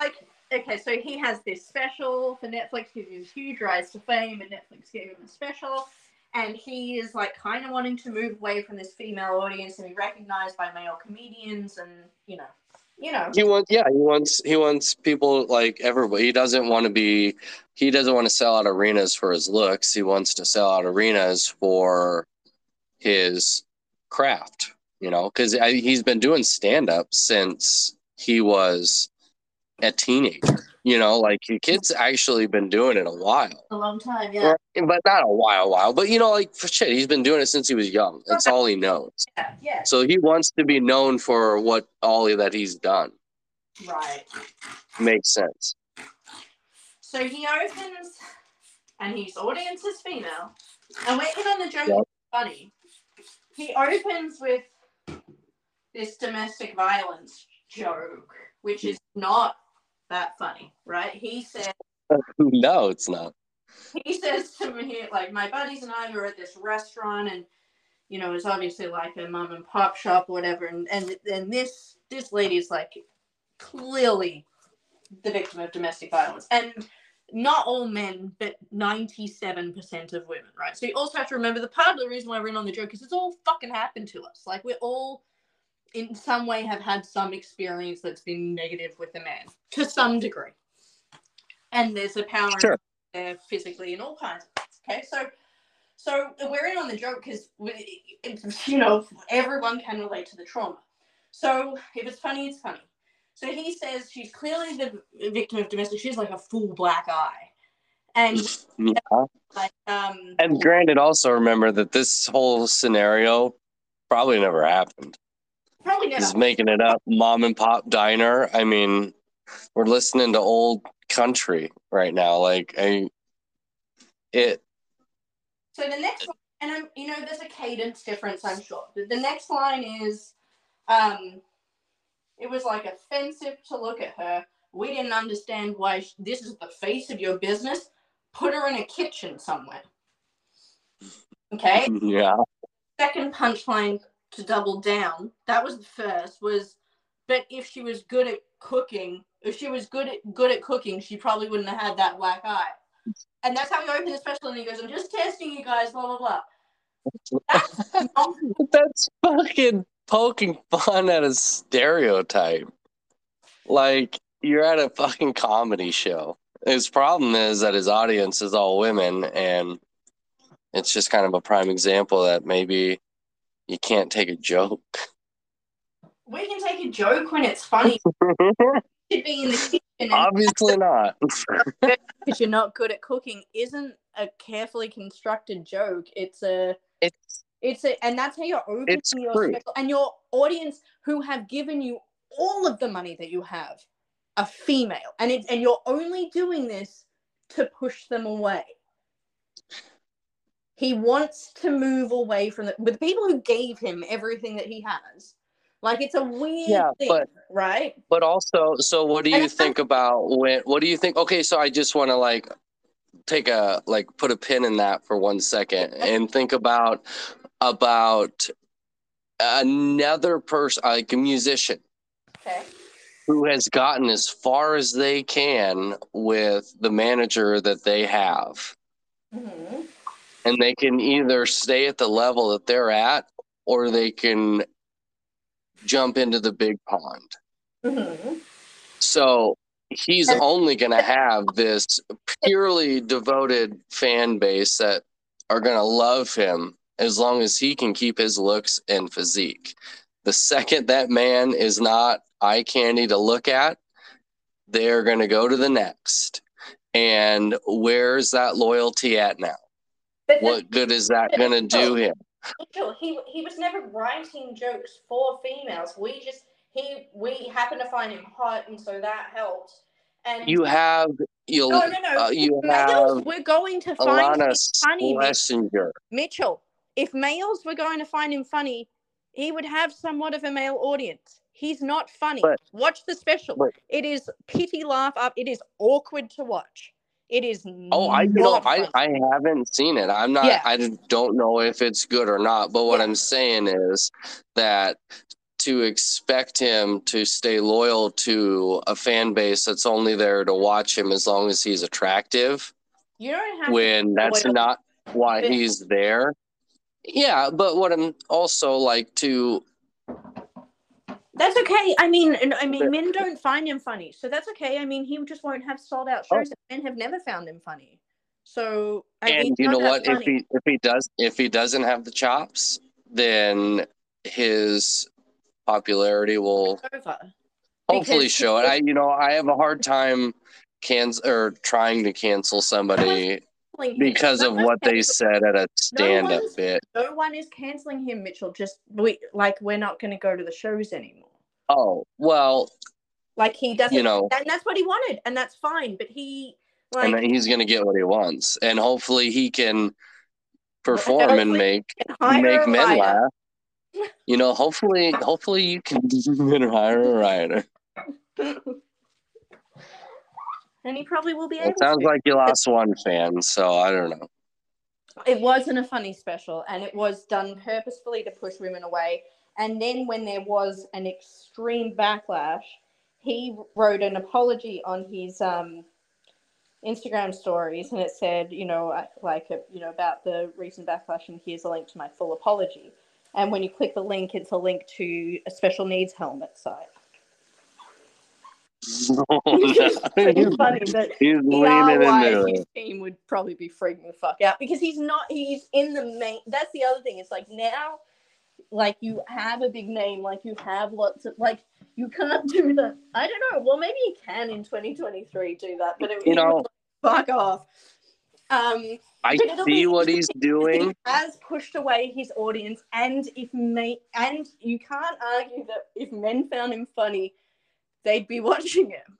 like, okay, so he has this special for Netflix, gives him huge rise to fame, and Netflix gave him a special, and he is like kind of wanting to move away from this female audience and be recognized by male comedians, and you know, know, he wants yeah he wants he wants people like everybody. He doesn't want to be he doesn't want to sell out arenas for his looks. He wants to sell out arenas for his craft. You know, because he's been doing stand up since he was a teenager. You know, like the kid's actually been doing it a while. a long time, yeah, Or- but not a while, while. But you know, like for shit, he's been doing it since he was young. That's all he knows. yeah, yeah, So he wants to be known for what all that he's done. right. Makes sense. So he opens, and his audience is female, and we're in on the joke. Yep. Funny. He opens with this domestic violence joke, which is not that funny, right? He said no, it's not. he says to me like my buddies and I were at this restaurant and you know it's obviously like a mom and pop shop or whatever and and and this this lady's like clearly the victim of domestic violence and not all men but 97% of women right so you also have to remember the part of the reason why we're in on the joke is it's all fucking happened to us like we're all in some way have had some experience that's been negative with a man to some degree and there's a power Sure. there physically and all kinds of things. Okay, so so we're in on the joke because you know everyone can relate to the trauma. So if it's funny, it's funny. So he says she's clearly the victim of domestic. She's like a full black eye, and Yeah. like um, And granted, also remember that this whole scenario probably never happened. Probably. He's making it up. Mom and pop diner. I mean, we're listening to old country right now. Like, I, it, So the next one, and I'm, you know, there's a cadence difference, I'm sure. The, the next line is, um, it was like offensive to look at her. We didn't understand why sh- this is the face of your business. Put her in a kitchen somewhere. Okay. yeah. Second punchline to double down. That was the first. Was, but if she was good at cooking, if she was good at good at cooking, she probably wouldn't have had that black eye. And that's how he opened the special, and he goes, "I'm just testing you guys." Blah blah blah. That's That's fucking poking fun at a stereotype. Like you're at a fucking comedy show. His problem is that his audience is all women, and it's just kind of a prime example that maybe you can't take a joke. we can take a joke when it's funny. Should be in the kitchen and Obviously not. because you're not good at cooking isn't a carefully constructed joke. It's a It's it's a and that's how you're It's your true. special and your audience who have given you all of the money that you have are female. And it's and you're only doing this to push them away. He wants to move away from the with the people who gave him everything that he has. Like it's a weird Yeah, thing, but- right? But also, so what do you it's think about when? What do you think? Okay, so I just want to like take a like put a pin in that for one second and think about about another person, like a musician, Okay. who has gotten as far as they can with the manager that they have. hmm And they can either stay at the level that they're at or they can jump into the big pond. hmm So he's only going to have this purely devoted fan base that are going to love him as long as he can keep his looks and physique. The second that man is not eye candy to look at, they're going to go to the next. And where's that loyalty at now? But What good is that going to do him? He he was never writing jokes for females. We just he we happened to find him hot, and so that helped. And You have you no, no, no. uh, you males have were going to find Alana him funny, Schlesinger. Mitchell. If males were going to find him funny, he would have somewhat of a male audience. He's not funny. But- watch the special. but- it is pity laugh up. It is awkward to watch. It is. Oh, I know. not I. I haven't seen it. I'm not. Yeah. I don't know if it's good or not. But what Yeah. I'm saying is that to expect him to stay loyal to a fan base that's only there to watch him as long as he's attractive, you don't have when that's not why he's there. Yeah, but what I'm also like to That's okay. I mean, I mean, men don't find him funny, so that's okay. I mean, he just won't have sold out Oh. shows. Men have never found him funny. So I and mean, you know what? If he if he does if he doesn't have the chops, then his popularity will hopefully Because show it. I you know I have a hard time can or trying to cancel somebody because No of what they said at a stand up one's- bit. No one is canceling him, Mitchell. Just we like we're not going to go to the shows anymore. Oh well, Like he doesn't, You know. and that's what he wanted, and that's fine. But he like and then he's gonna get what he wants, and hopefully he can perform and make make men laugh. You know, hopefully, hopefully you can hire a writer. and he probably will be able. It sounds to. like you lost one fan, so I don't know. it wasn't a funny special and it was done purposefully to push women away and then when there was an extreme backlash he wrote an apology on his um, instagram stories and it said you know uh, like uh, you know about the recent backlash and here's a link to my full apology and when you click the link it's a link to a special needs helmet site it's funny that He's leaning into his team would probably be freaking the fuck out because he's not. He's in the main. That's the other thing. It's like now, like you have a big name, like you have lots of like you can't do that. I don't know. Well, maybe you can in 2023 do that, but it, You know- would, like, fuck off. Um, I see what he's doing. he has pushed away his audience, and if me and you can't argue that if men found him funny, they'd be watching him,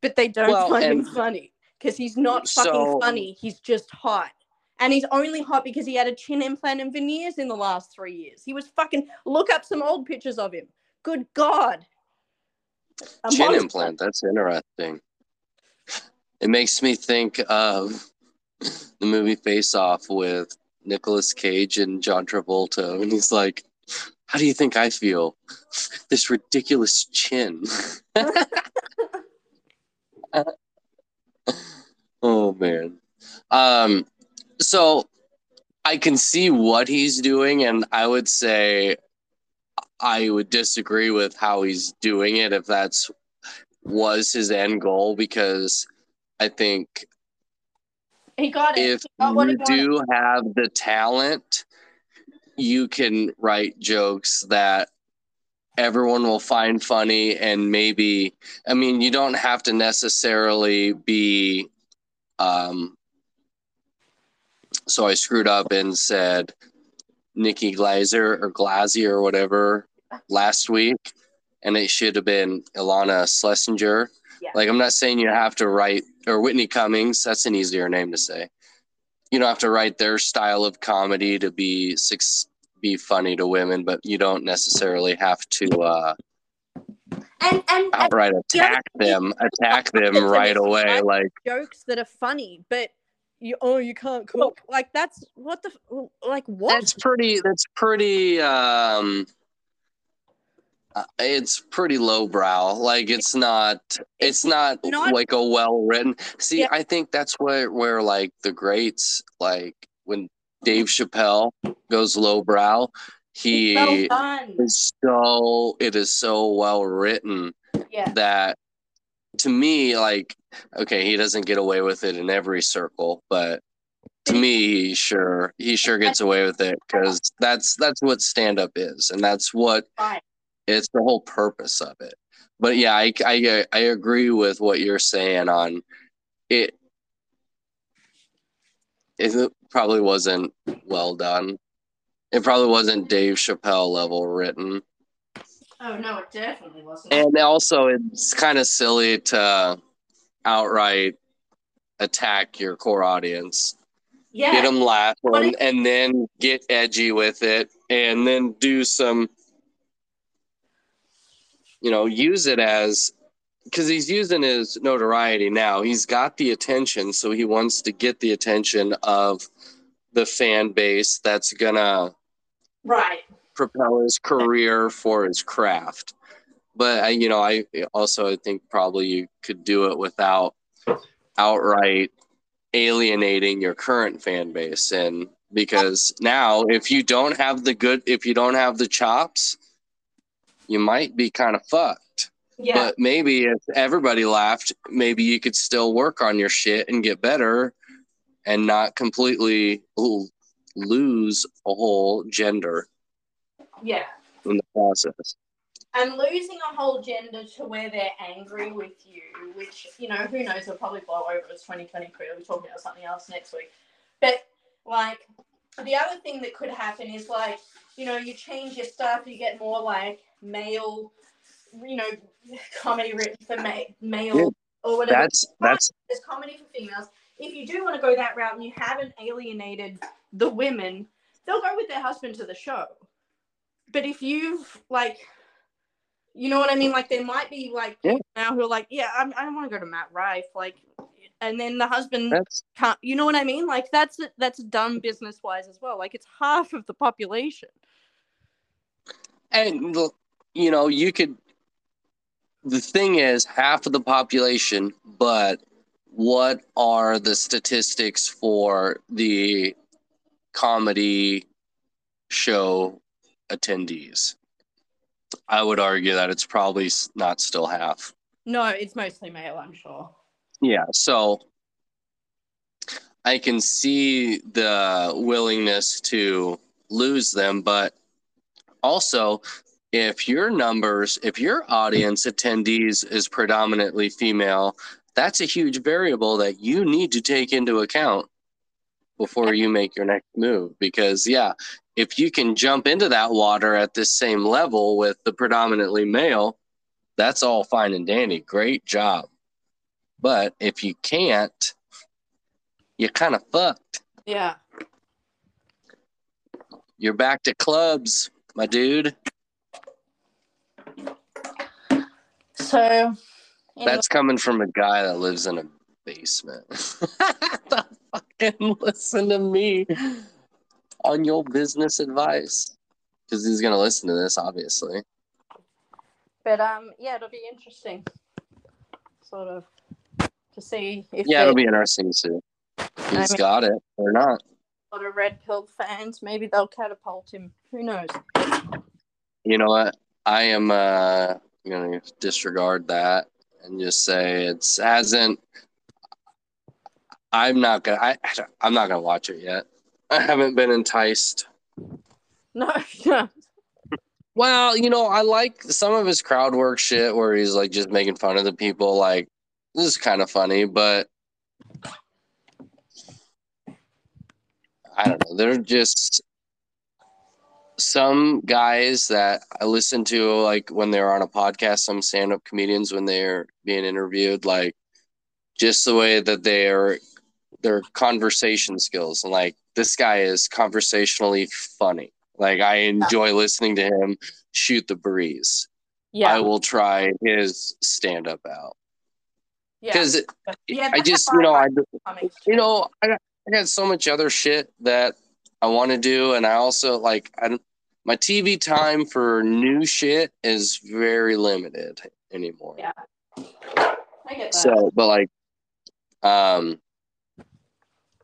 but they don't Well, find him funny because he's not fucking So- funny. He's just hot, and he's only hot because he had a chin implant and veneers in the last three years. He was fucking. Look up some old pictures of him. Good God. A Chin monster. implant. That's interesting. It makes me think of the movie Face Off with Nicolas Cage and John Travolta. And he's like, How do you think I feel? This ridiculous chin. oh man. Um so I can see what he's doing and I would say I would disagree with how he's doing it if that's was his end goal because I think He got it. if got you do have the talent, you can write jokes that everyone will find funny and maybe I mean you don't have to necessarily be um so I screwed up and said Nikki Glazer or Glazy or whatever last week and it should have been Ilana Schlesinger. Yeah. Like I'm not saying you have to write or Whitney Cummings, that's an easier name to say. You don't have to write their style of comedy to be six be funny to women, but you don't necessarily have to uh and and, and outright other attack them, attack them right away. Like jokes that are funny, but you oh you can't cook like that's what the like what That's pretty. That's pretty. Um, uh, it's pretty lowbrow. Like it's not. It's not, not- like a well written. See, Yeah. I think that's where where like the greats like when Dave Chappelle goes lowbrow. He well done. is so. It is so well written yeah that to me like okay he doesn't get away with it in every circle but to me he sure he sure gets away with it because that's that's what stand up is and that's what it's the whole purpose of it. But yeah I, I i agree with what you're saying on it. It probably wasn't well done. It probably wasn't dave chappelle level written oh no it definitely wasn't. And also it's kind of silly to outright attack your core audience. Yeah. Get them laughing it- and then get edgy with it and then do some you know use it as because he's using his notoriety now. He's got the attention so he wants to get the attention of the fan base that's gonna right propel his career for his craft. But I, you know, I also I think probably you could do it without outright alienating your current fan base, and because now if you don't have the good, if you don't have the chops, you might be kind of fucked. yeah But maybe if everybody laughed, maybe you could still work on your shit and get better, and not completely l- lose a whole gender yeah in the process. and losing a whole gender to where they're angry with you, which you know, who knows, will probably blow over as 2023. We'll be talking about something else next week. But like the other thing that could happen is like, you know, you change your stuff, you get more like male, you know, comedy written for ma- male Yeah. or whatever. That's that's There's comedy for females. If you do want to go that route and you haven't alienated the women, they'll go with their husband to the show. But if you've like, you know what I mean? Like there might be like Yeah. now who are like, yeah, I'm, I don't want to go to Matt Rife, like, and then the husband that's can't. You know what I mean? Like that's that's done business wise as well. Like it's half of the population. and look, you know you could. The thing is, half of the population, but what are the statistics for the comedy show attendees? I would argue that it's probably not still half. No, it's mostly male, I'm sure. Yeah, so I can see the willingness to lose them, but also if your numbers, if your audience attendees is predominantly female, that's a huge variable that you need to take into account before you make your next move because yeah, if you can jump into that water at this same level with the predominantly male, that's all fine and dandy. Great job. But if you can't, you're kind of fucked. Yeah. You're back to clubs, my dude. So That's coming from a guy that lives in a basement. fucking listen to me on your business advice. Because he's going to listen to this, obviously. but um yeah, it'll be interesting. Sort of to see if Yeah, they- it'll be interesting to see. He's mean- got it or not. a lot of red pill fans. Maybe they'll catapult him. Who knows? You know what? I am uh, to disregard that and just say it's hasn't. I'm not gonna. I, I'm not gonna watch it yet. I haven't been enticed. No. Well, you know, I like some of his crowd work shit where he's like just making fun of the people. Like this is kind of funny, but I don't know. They're just some guys that I listen to, like when they're on a podcast. Some stand-up comedians when they're being interviewed, like just the way that they're their conversation skills, and like this guy is conversationally funny. Like I enjoy listening to him shoot the breeze. Yeah, I will try his stand up out yeah. because yeah. I just you know I you know I I got so much other shit that I want to do, and I also like I my TV time for new shit is very limited anymore. Yeah. I get that. So, but like, um,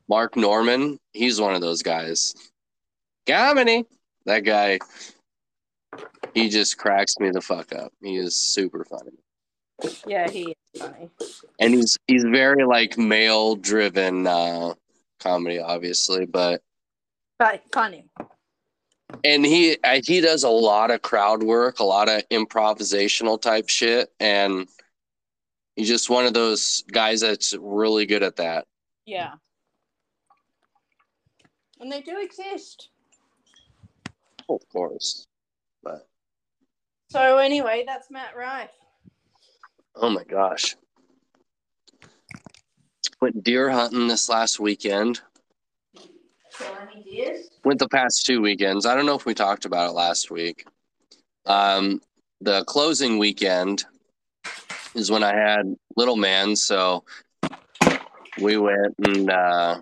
Mark Normand, he's one of those guys. Comedy, that guy, he just cracks me the fuck up. He is super funny, yeah, he is funny. and he's he's very like male driven uh, comedy, obviously, but But funny. and he I- he does a lot of crowd work, a lot of improvisational type shit, and he's just one of those guys that's really good at that. Yeah. And they do exist. Of course, but So anyway, that's Matt Rife. oh my gosh, went deer hunting this last weekend. Any deers? Went the past two weekends. I don't know if we talked about it last week. Um, the closing weekend is when I had little man, so we went and uh,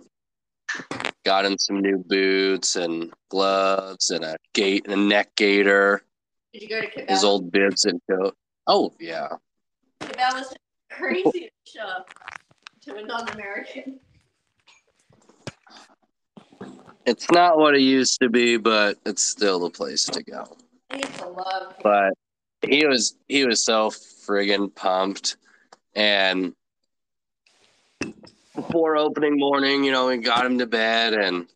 got him some new boots and gloves and a gate and a neck gaiter, Did you go to Cabela's? his old bibs and coat. Oh yeah, Cabela's crazy shop to a non-American. it's not what it used to be, but it's still the place to go. I used to love. but he was he was so friggin' pumped and before opening morning you know we got him to bed and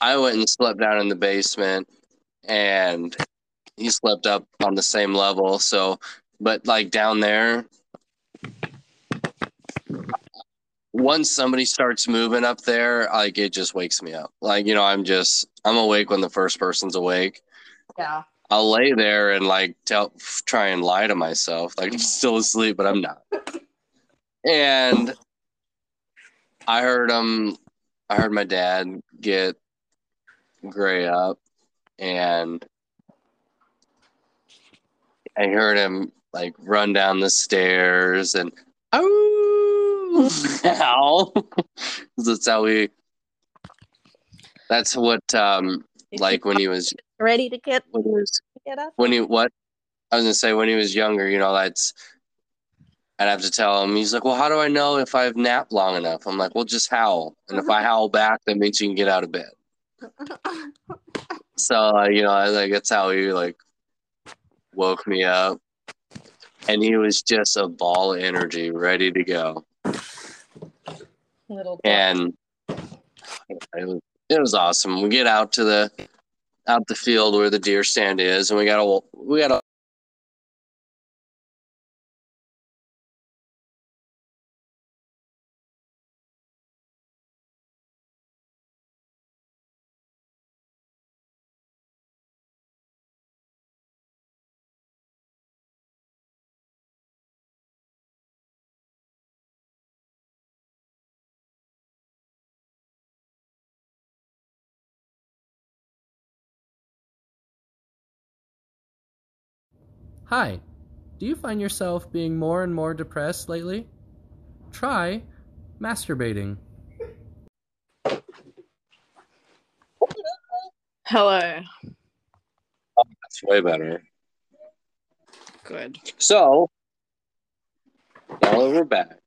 i went and slept down in the basement and he slept up on the same level so but like down there once somebody starts moving up there like it just wakes me up like you know i'm just i'm awake when the first person's awake Yeah. I'll lay there and like tell, try and lie to myself, like I'm still asleep, but I'm not. And I heard him. I heard my dad get Gray up, and I heard him like run down the stairs and oh, ow! that's how we. That's what um like when he was Ready to get when he was get up? when he what I was gonna say when he was younger, you know, that's I'd have to tell him. He's like, "Well, how do I know if I've napped long enough?" I'm like, "Well, just howl, and if I howl back, that means you can get out of bed." So uh, you know, I like that's how he like woke me up, and he was just a ball of energy, ready to go, Little and it was it was awesome. We get out to the out the field where the deer stand is, and we got a we got a Hi. Do you find yourself being more and more depressed lately? Try masturbating. Hello. Oh, that's way better. Good. So now that we're back.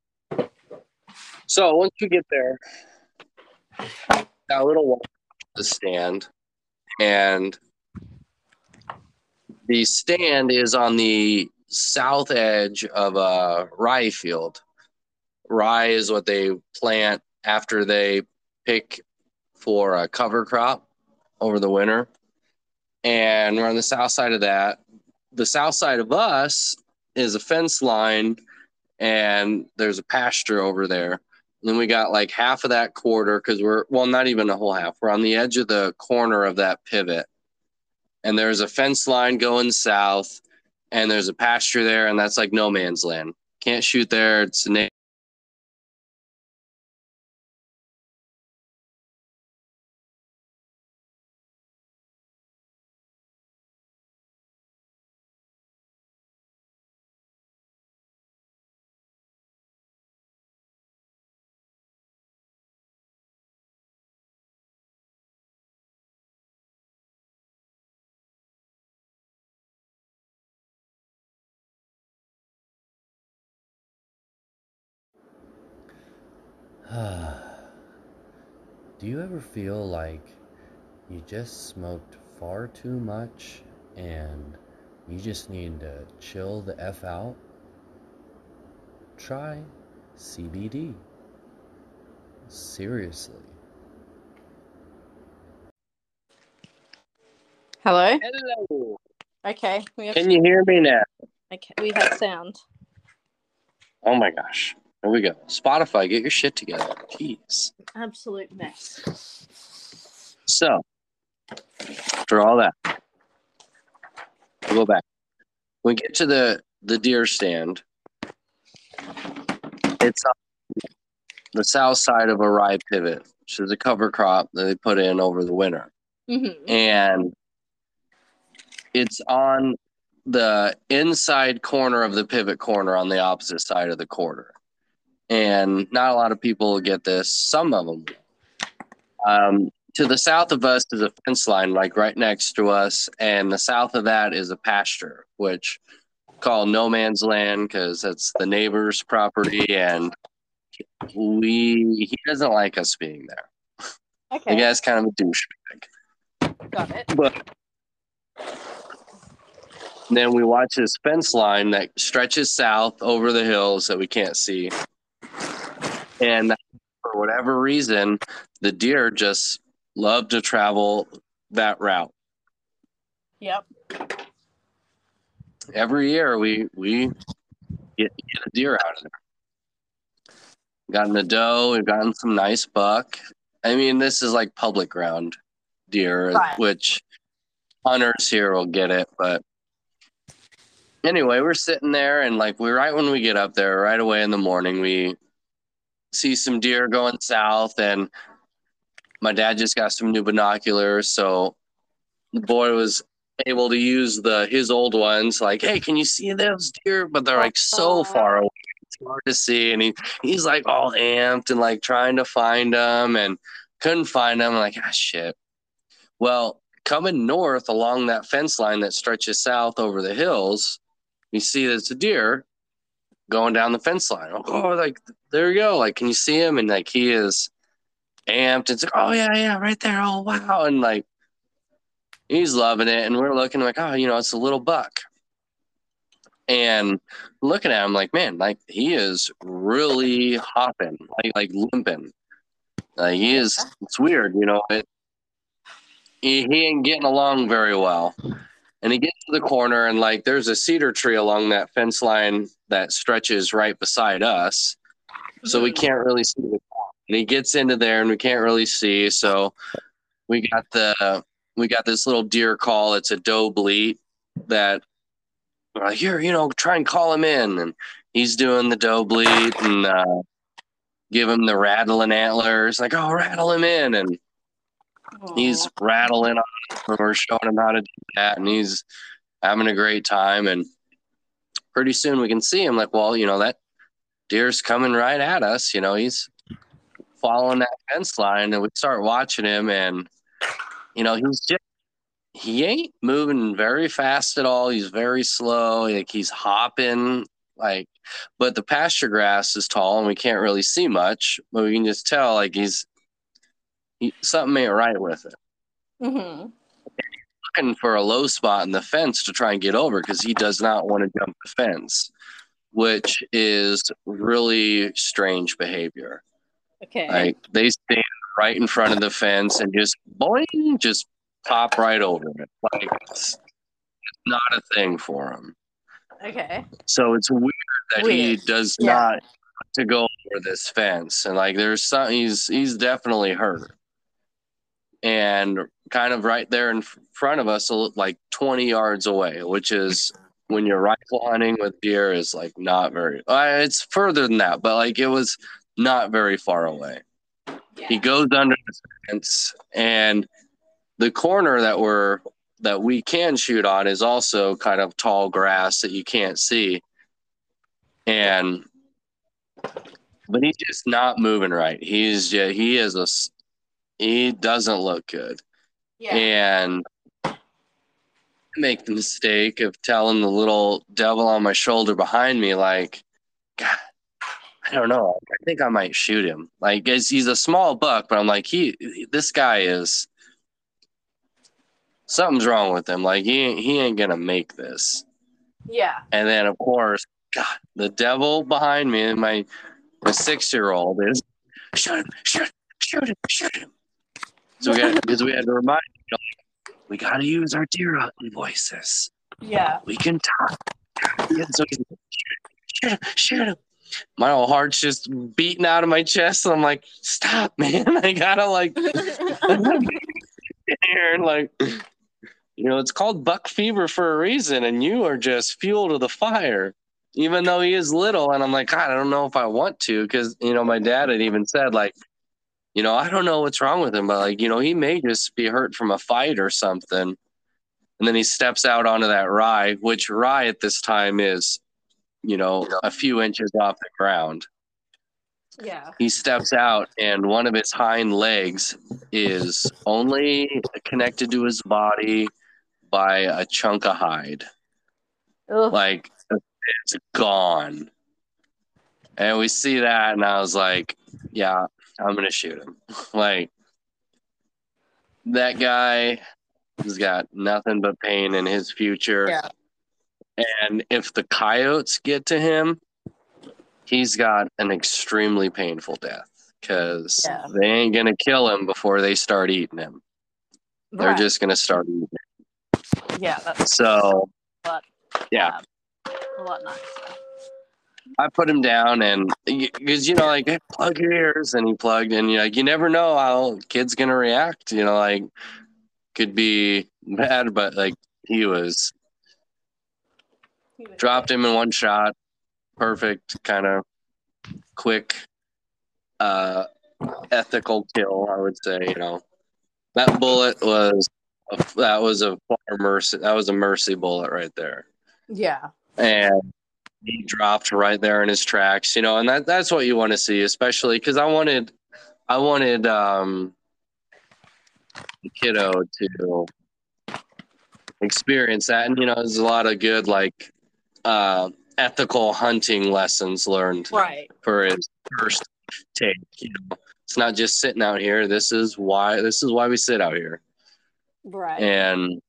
So once you get there, got a little walk to the stand, and the stand is on the south edge of a rye field. Rye is what they plant after they pick for a cover crop over the winter. And we're on the south side of that. The south side of us is a fence line and there's a pasture over there. And then we got like half of that quarter because we're well, not even a whole half. We're on the edge of the corner of that pivot. And there's a fence line going south, and there's a pasture there, and that's like no man's land. Can't shoot there. It's a Do you ever feel like you just smoked far too much and you just need to chill the F out? Try CBD. Seriously. Hello. Hello. Okay, we have Can you hear me now? okay, we have sound. Oh my gosh. Here we go. Spotify, get your shit together. Jeez. Absolute mess. So, after all that, we'll go back. We get to the the deer stand. It's on the south side of a rye pivot, which is a cover crop that they put in over the winter, Mm-hmm. and it's on the inside corner of the pivot corner on the opposite side of the quarter. And not a lot of people get this. Some of them. Um, to the south of us is a fence line, like right next to us, and the south of that is a pasture, which call no man's land because it's the neighbor's property, and we he doesn't like us being there. The Okay, guy's kind of a douchebag. got it. But then we watch this fence line that stretches south over the hills that we can't see. And for whatever reason, the deer just love to travel that route. Yep. Every year we we get, get a deer out of there. Gotten a doe, we've gotten some nice buck. I mean, this is like public ground deer, Right. which hunters here will get it, but anyway, we're sitting there and like we right when we get up there, right away in the morning, we see some deer going south and my dad just got some new binoculars, so the boy was able to use the his old ones, like, hey, can you see those deer? But they're like so far away, it's hard to see. And he he's like all amped and like trying to find them and couldn't find them. like, ah shit. Well, coming north along that fence line that stretches south over the hills, you see there's a deer going down the fence line. Oh, like there you go. Like, can you see him? And like he is amped. It's like, oh yeah, yeah, right there. Oh wow. And like he's loving it. And we're looking like, oh, you know, it's a little buck. And looking at him like, man, like he is really hopping, like like limping. Like he is it's weird, you know. It, he, he ain't getting along very well. And he gets to the corner and like there's a cedar tree along that fence line that stretches right beside us. So we can't really see the. And he gets into there and we can't really see. So we got the we got this little deer call. It's a doe bleat that we're like, here, you know, try and call him in. And he's doing the doe bleat and uh, give him the rattling antlers. Like, oh, rattle him in. And he's rattling on and We're showing him how to do that. And he's having a great time. And pretty soon we can see him like, well, you know, that deer's coming right at us. You know, he's following that fence line. And we start watching him and you know, he's just he ain't moving very fast at all. He's very slow. Like he's hopping, like but the pasture grass is tall and we can't really see much, but we can just tell like he's he, something ain't right with it. Mm-hmm. Looking for a low spot in the fence to try and get over because he does not want to jump the fence, which is really strange behavior. Okay. Like they stand right in front of the fence and just boing, just pop right over it. Like it's, it's not a thing for him. Okay. So it's weird that he does Yeah. not want to go over this fence. And like there's some he's he's definitely hurt. And kind of right there in front of us, like 20 yards away, which is when you're rifle hunting with deer is like not very uh, it's further than that, but like it was not very far away. He goes under the fence, and the corner that we're that we can shoot on is also kind of tall grass that you can't see. And but he's just not moving right. He's just, he is a he doesn't look good. Yeah. And make the mistake of telling the little devil on my shoulder behind me, like, God, I don't know. I think I might shoot him. Like, he's, he's a small buck, but I'm like, he, this guy is something's wrong with him. Like, he he ain't gonna make this. Yeah. And then, of course, God, the devil behind me, and my my six year old is shoot him, shoot him, shoot him, shoot him. So we got because we had to remind we got to use our deer hunting voices. Yeah. We can talk. Yeah, so he's him, shoot. My whole heart's just beating out of my chest. And I'm like, stop, man. I gotta like here and like you know, it's called buck fever for a reason, and you are just fuel to the fire. Even though he is little, and I'm like, God, I don't know if I want to, because you know, my dad had even said, like, you know, I don't know what's wrong with him, but like, you know, he may just be hurt from a fight or something. And then he steps out onto that rye, which rye at this time is, you know, a few inches off the ground. yeah. He steps out, and one of his hind legs is only connected to his body by a chunk of hide. Ugh. Like it's gone. And we see that, and I was like, yeah, I'm gonna shoot him. like that guy has got nothing but pain in his future. Yeah. And if the coyotes get to him, he's got an extremely painful death because Yeah. they ain't gonna kill him before they start eating him. They're just gonna start eating. Him. yeah. That's So But- yeah, um, a lot nicer. I put him down and because you know like hey, plug your ears and he plugged and you like you never know how kid's gonna react. You know like could be bad, but like he was He was dropped him in one shot, perfect kind of quick, uh, ethical kill. I would say you know that bullet was a, that was a mercy that was a mercy bullet right there. Yeah. and he dropped right there in his tracks you know and that that's what you want to see especially because i wanted i wanted um the kiddo to experience that and you know there's a lot of good like uh ethical hunting lessons learned Right. for his first take you know it's not just sitting out here this is why this is why we sit out here Right. and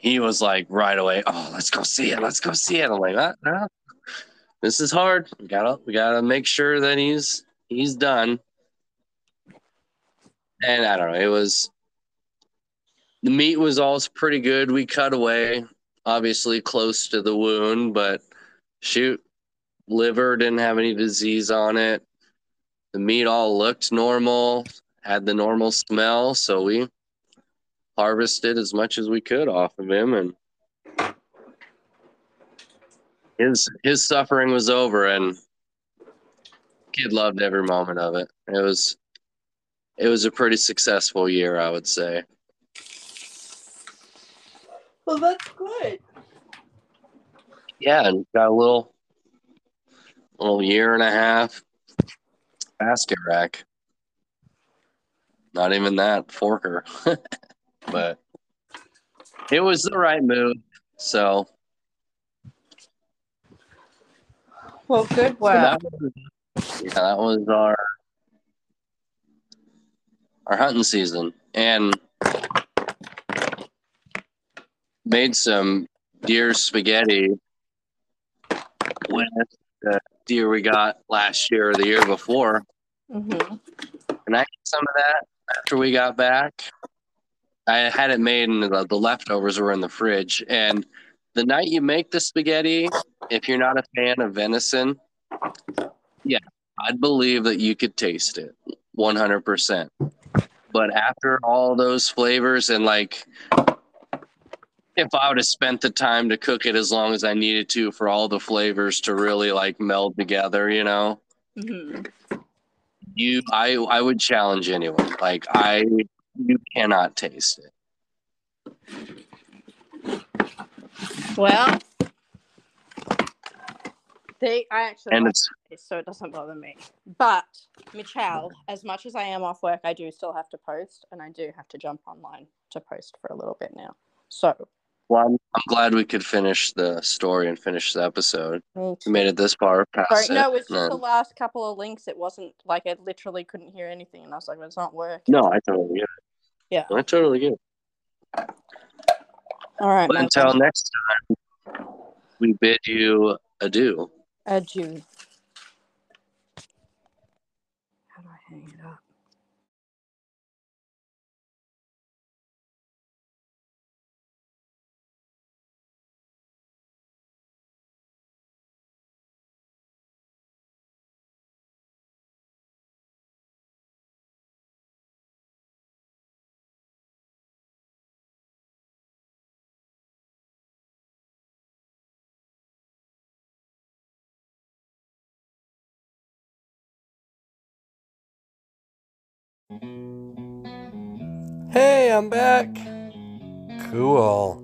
he was like right away, "Oh, let's go see it. Let's go see it." I'm like, ah, no, "This is hard. We gotta, we gotta make sure that he's he's done." And I don't know. It was the meat was all pretty good. We cut away, obviously close to the wound, but shoot, liver didn't have any disease on it. The meat all looked normal, had the normal smell, so we harvested as much as we could off of him and his his suffering was over and kid loved every moment of it. It was it was a pretty successful year, I would say. well, that's good. Yeah, and got a little little year and a half basket rack. Not even that forker. but it was the right move. So Well, good So work. that yeah, that was our our hunting season, and made some deer spaghetti with the deer we got last year or the year before, Mm-hmm. and I ate some of that after we got back. I had it made, and the, the leftovers were in the fridge. And the night you make the spaghetti, if you're not a fan of venison, yeah, I'd believe that you could taste it 100%. But after all those flavors, and like, if I would have spent the time to cook it as long as I needed to for all the flavors to really like meld together, you know, hmm you, I, I would challenge anyone. Like, I, you cannot taste it. Well, they I actually And like it's, this, so it doesn't bother me. But Michelle, as much as I am off work, I do still have to post, and I do have to jump online to post for a little bit now. So Well, I'm, I'm glad we could finish the story and finish the episode. Me We made it this far past Sorry, it. no, it was just No. the last couple of links. It wasn't like I literally couldn't hear anything, and I was like, "It's not working." No, I totally get it. Yeah. I totally get it. All right. But until friend. next time, we bid you adieu. adieu. Hey, I'm back. Cool.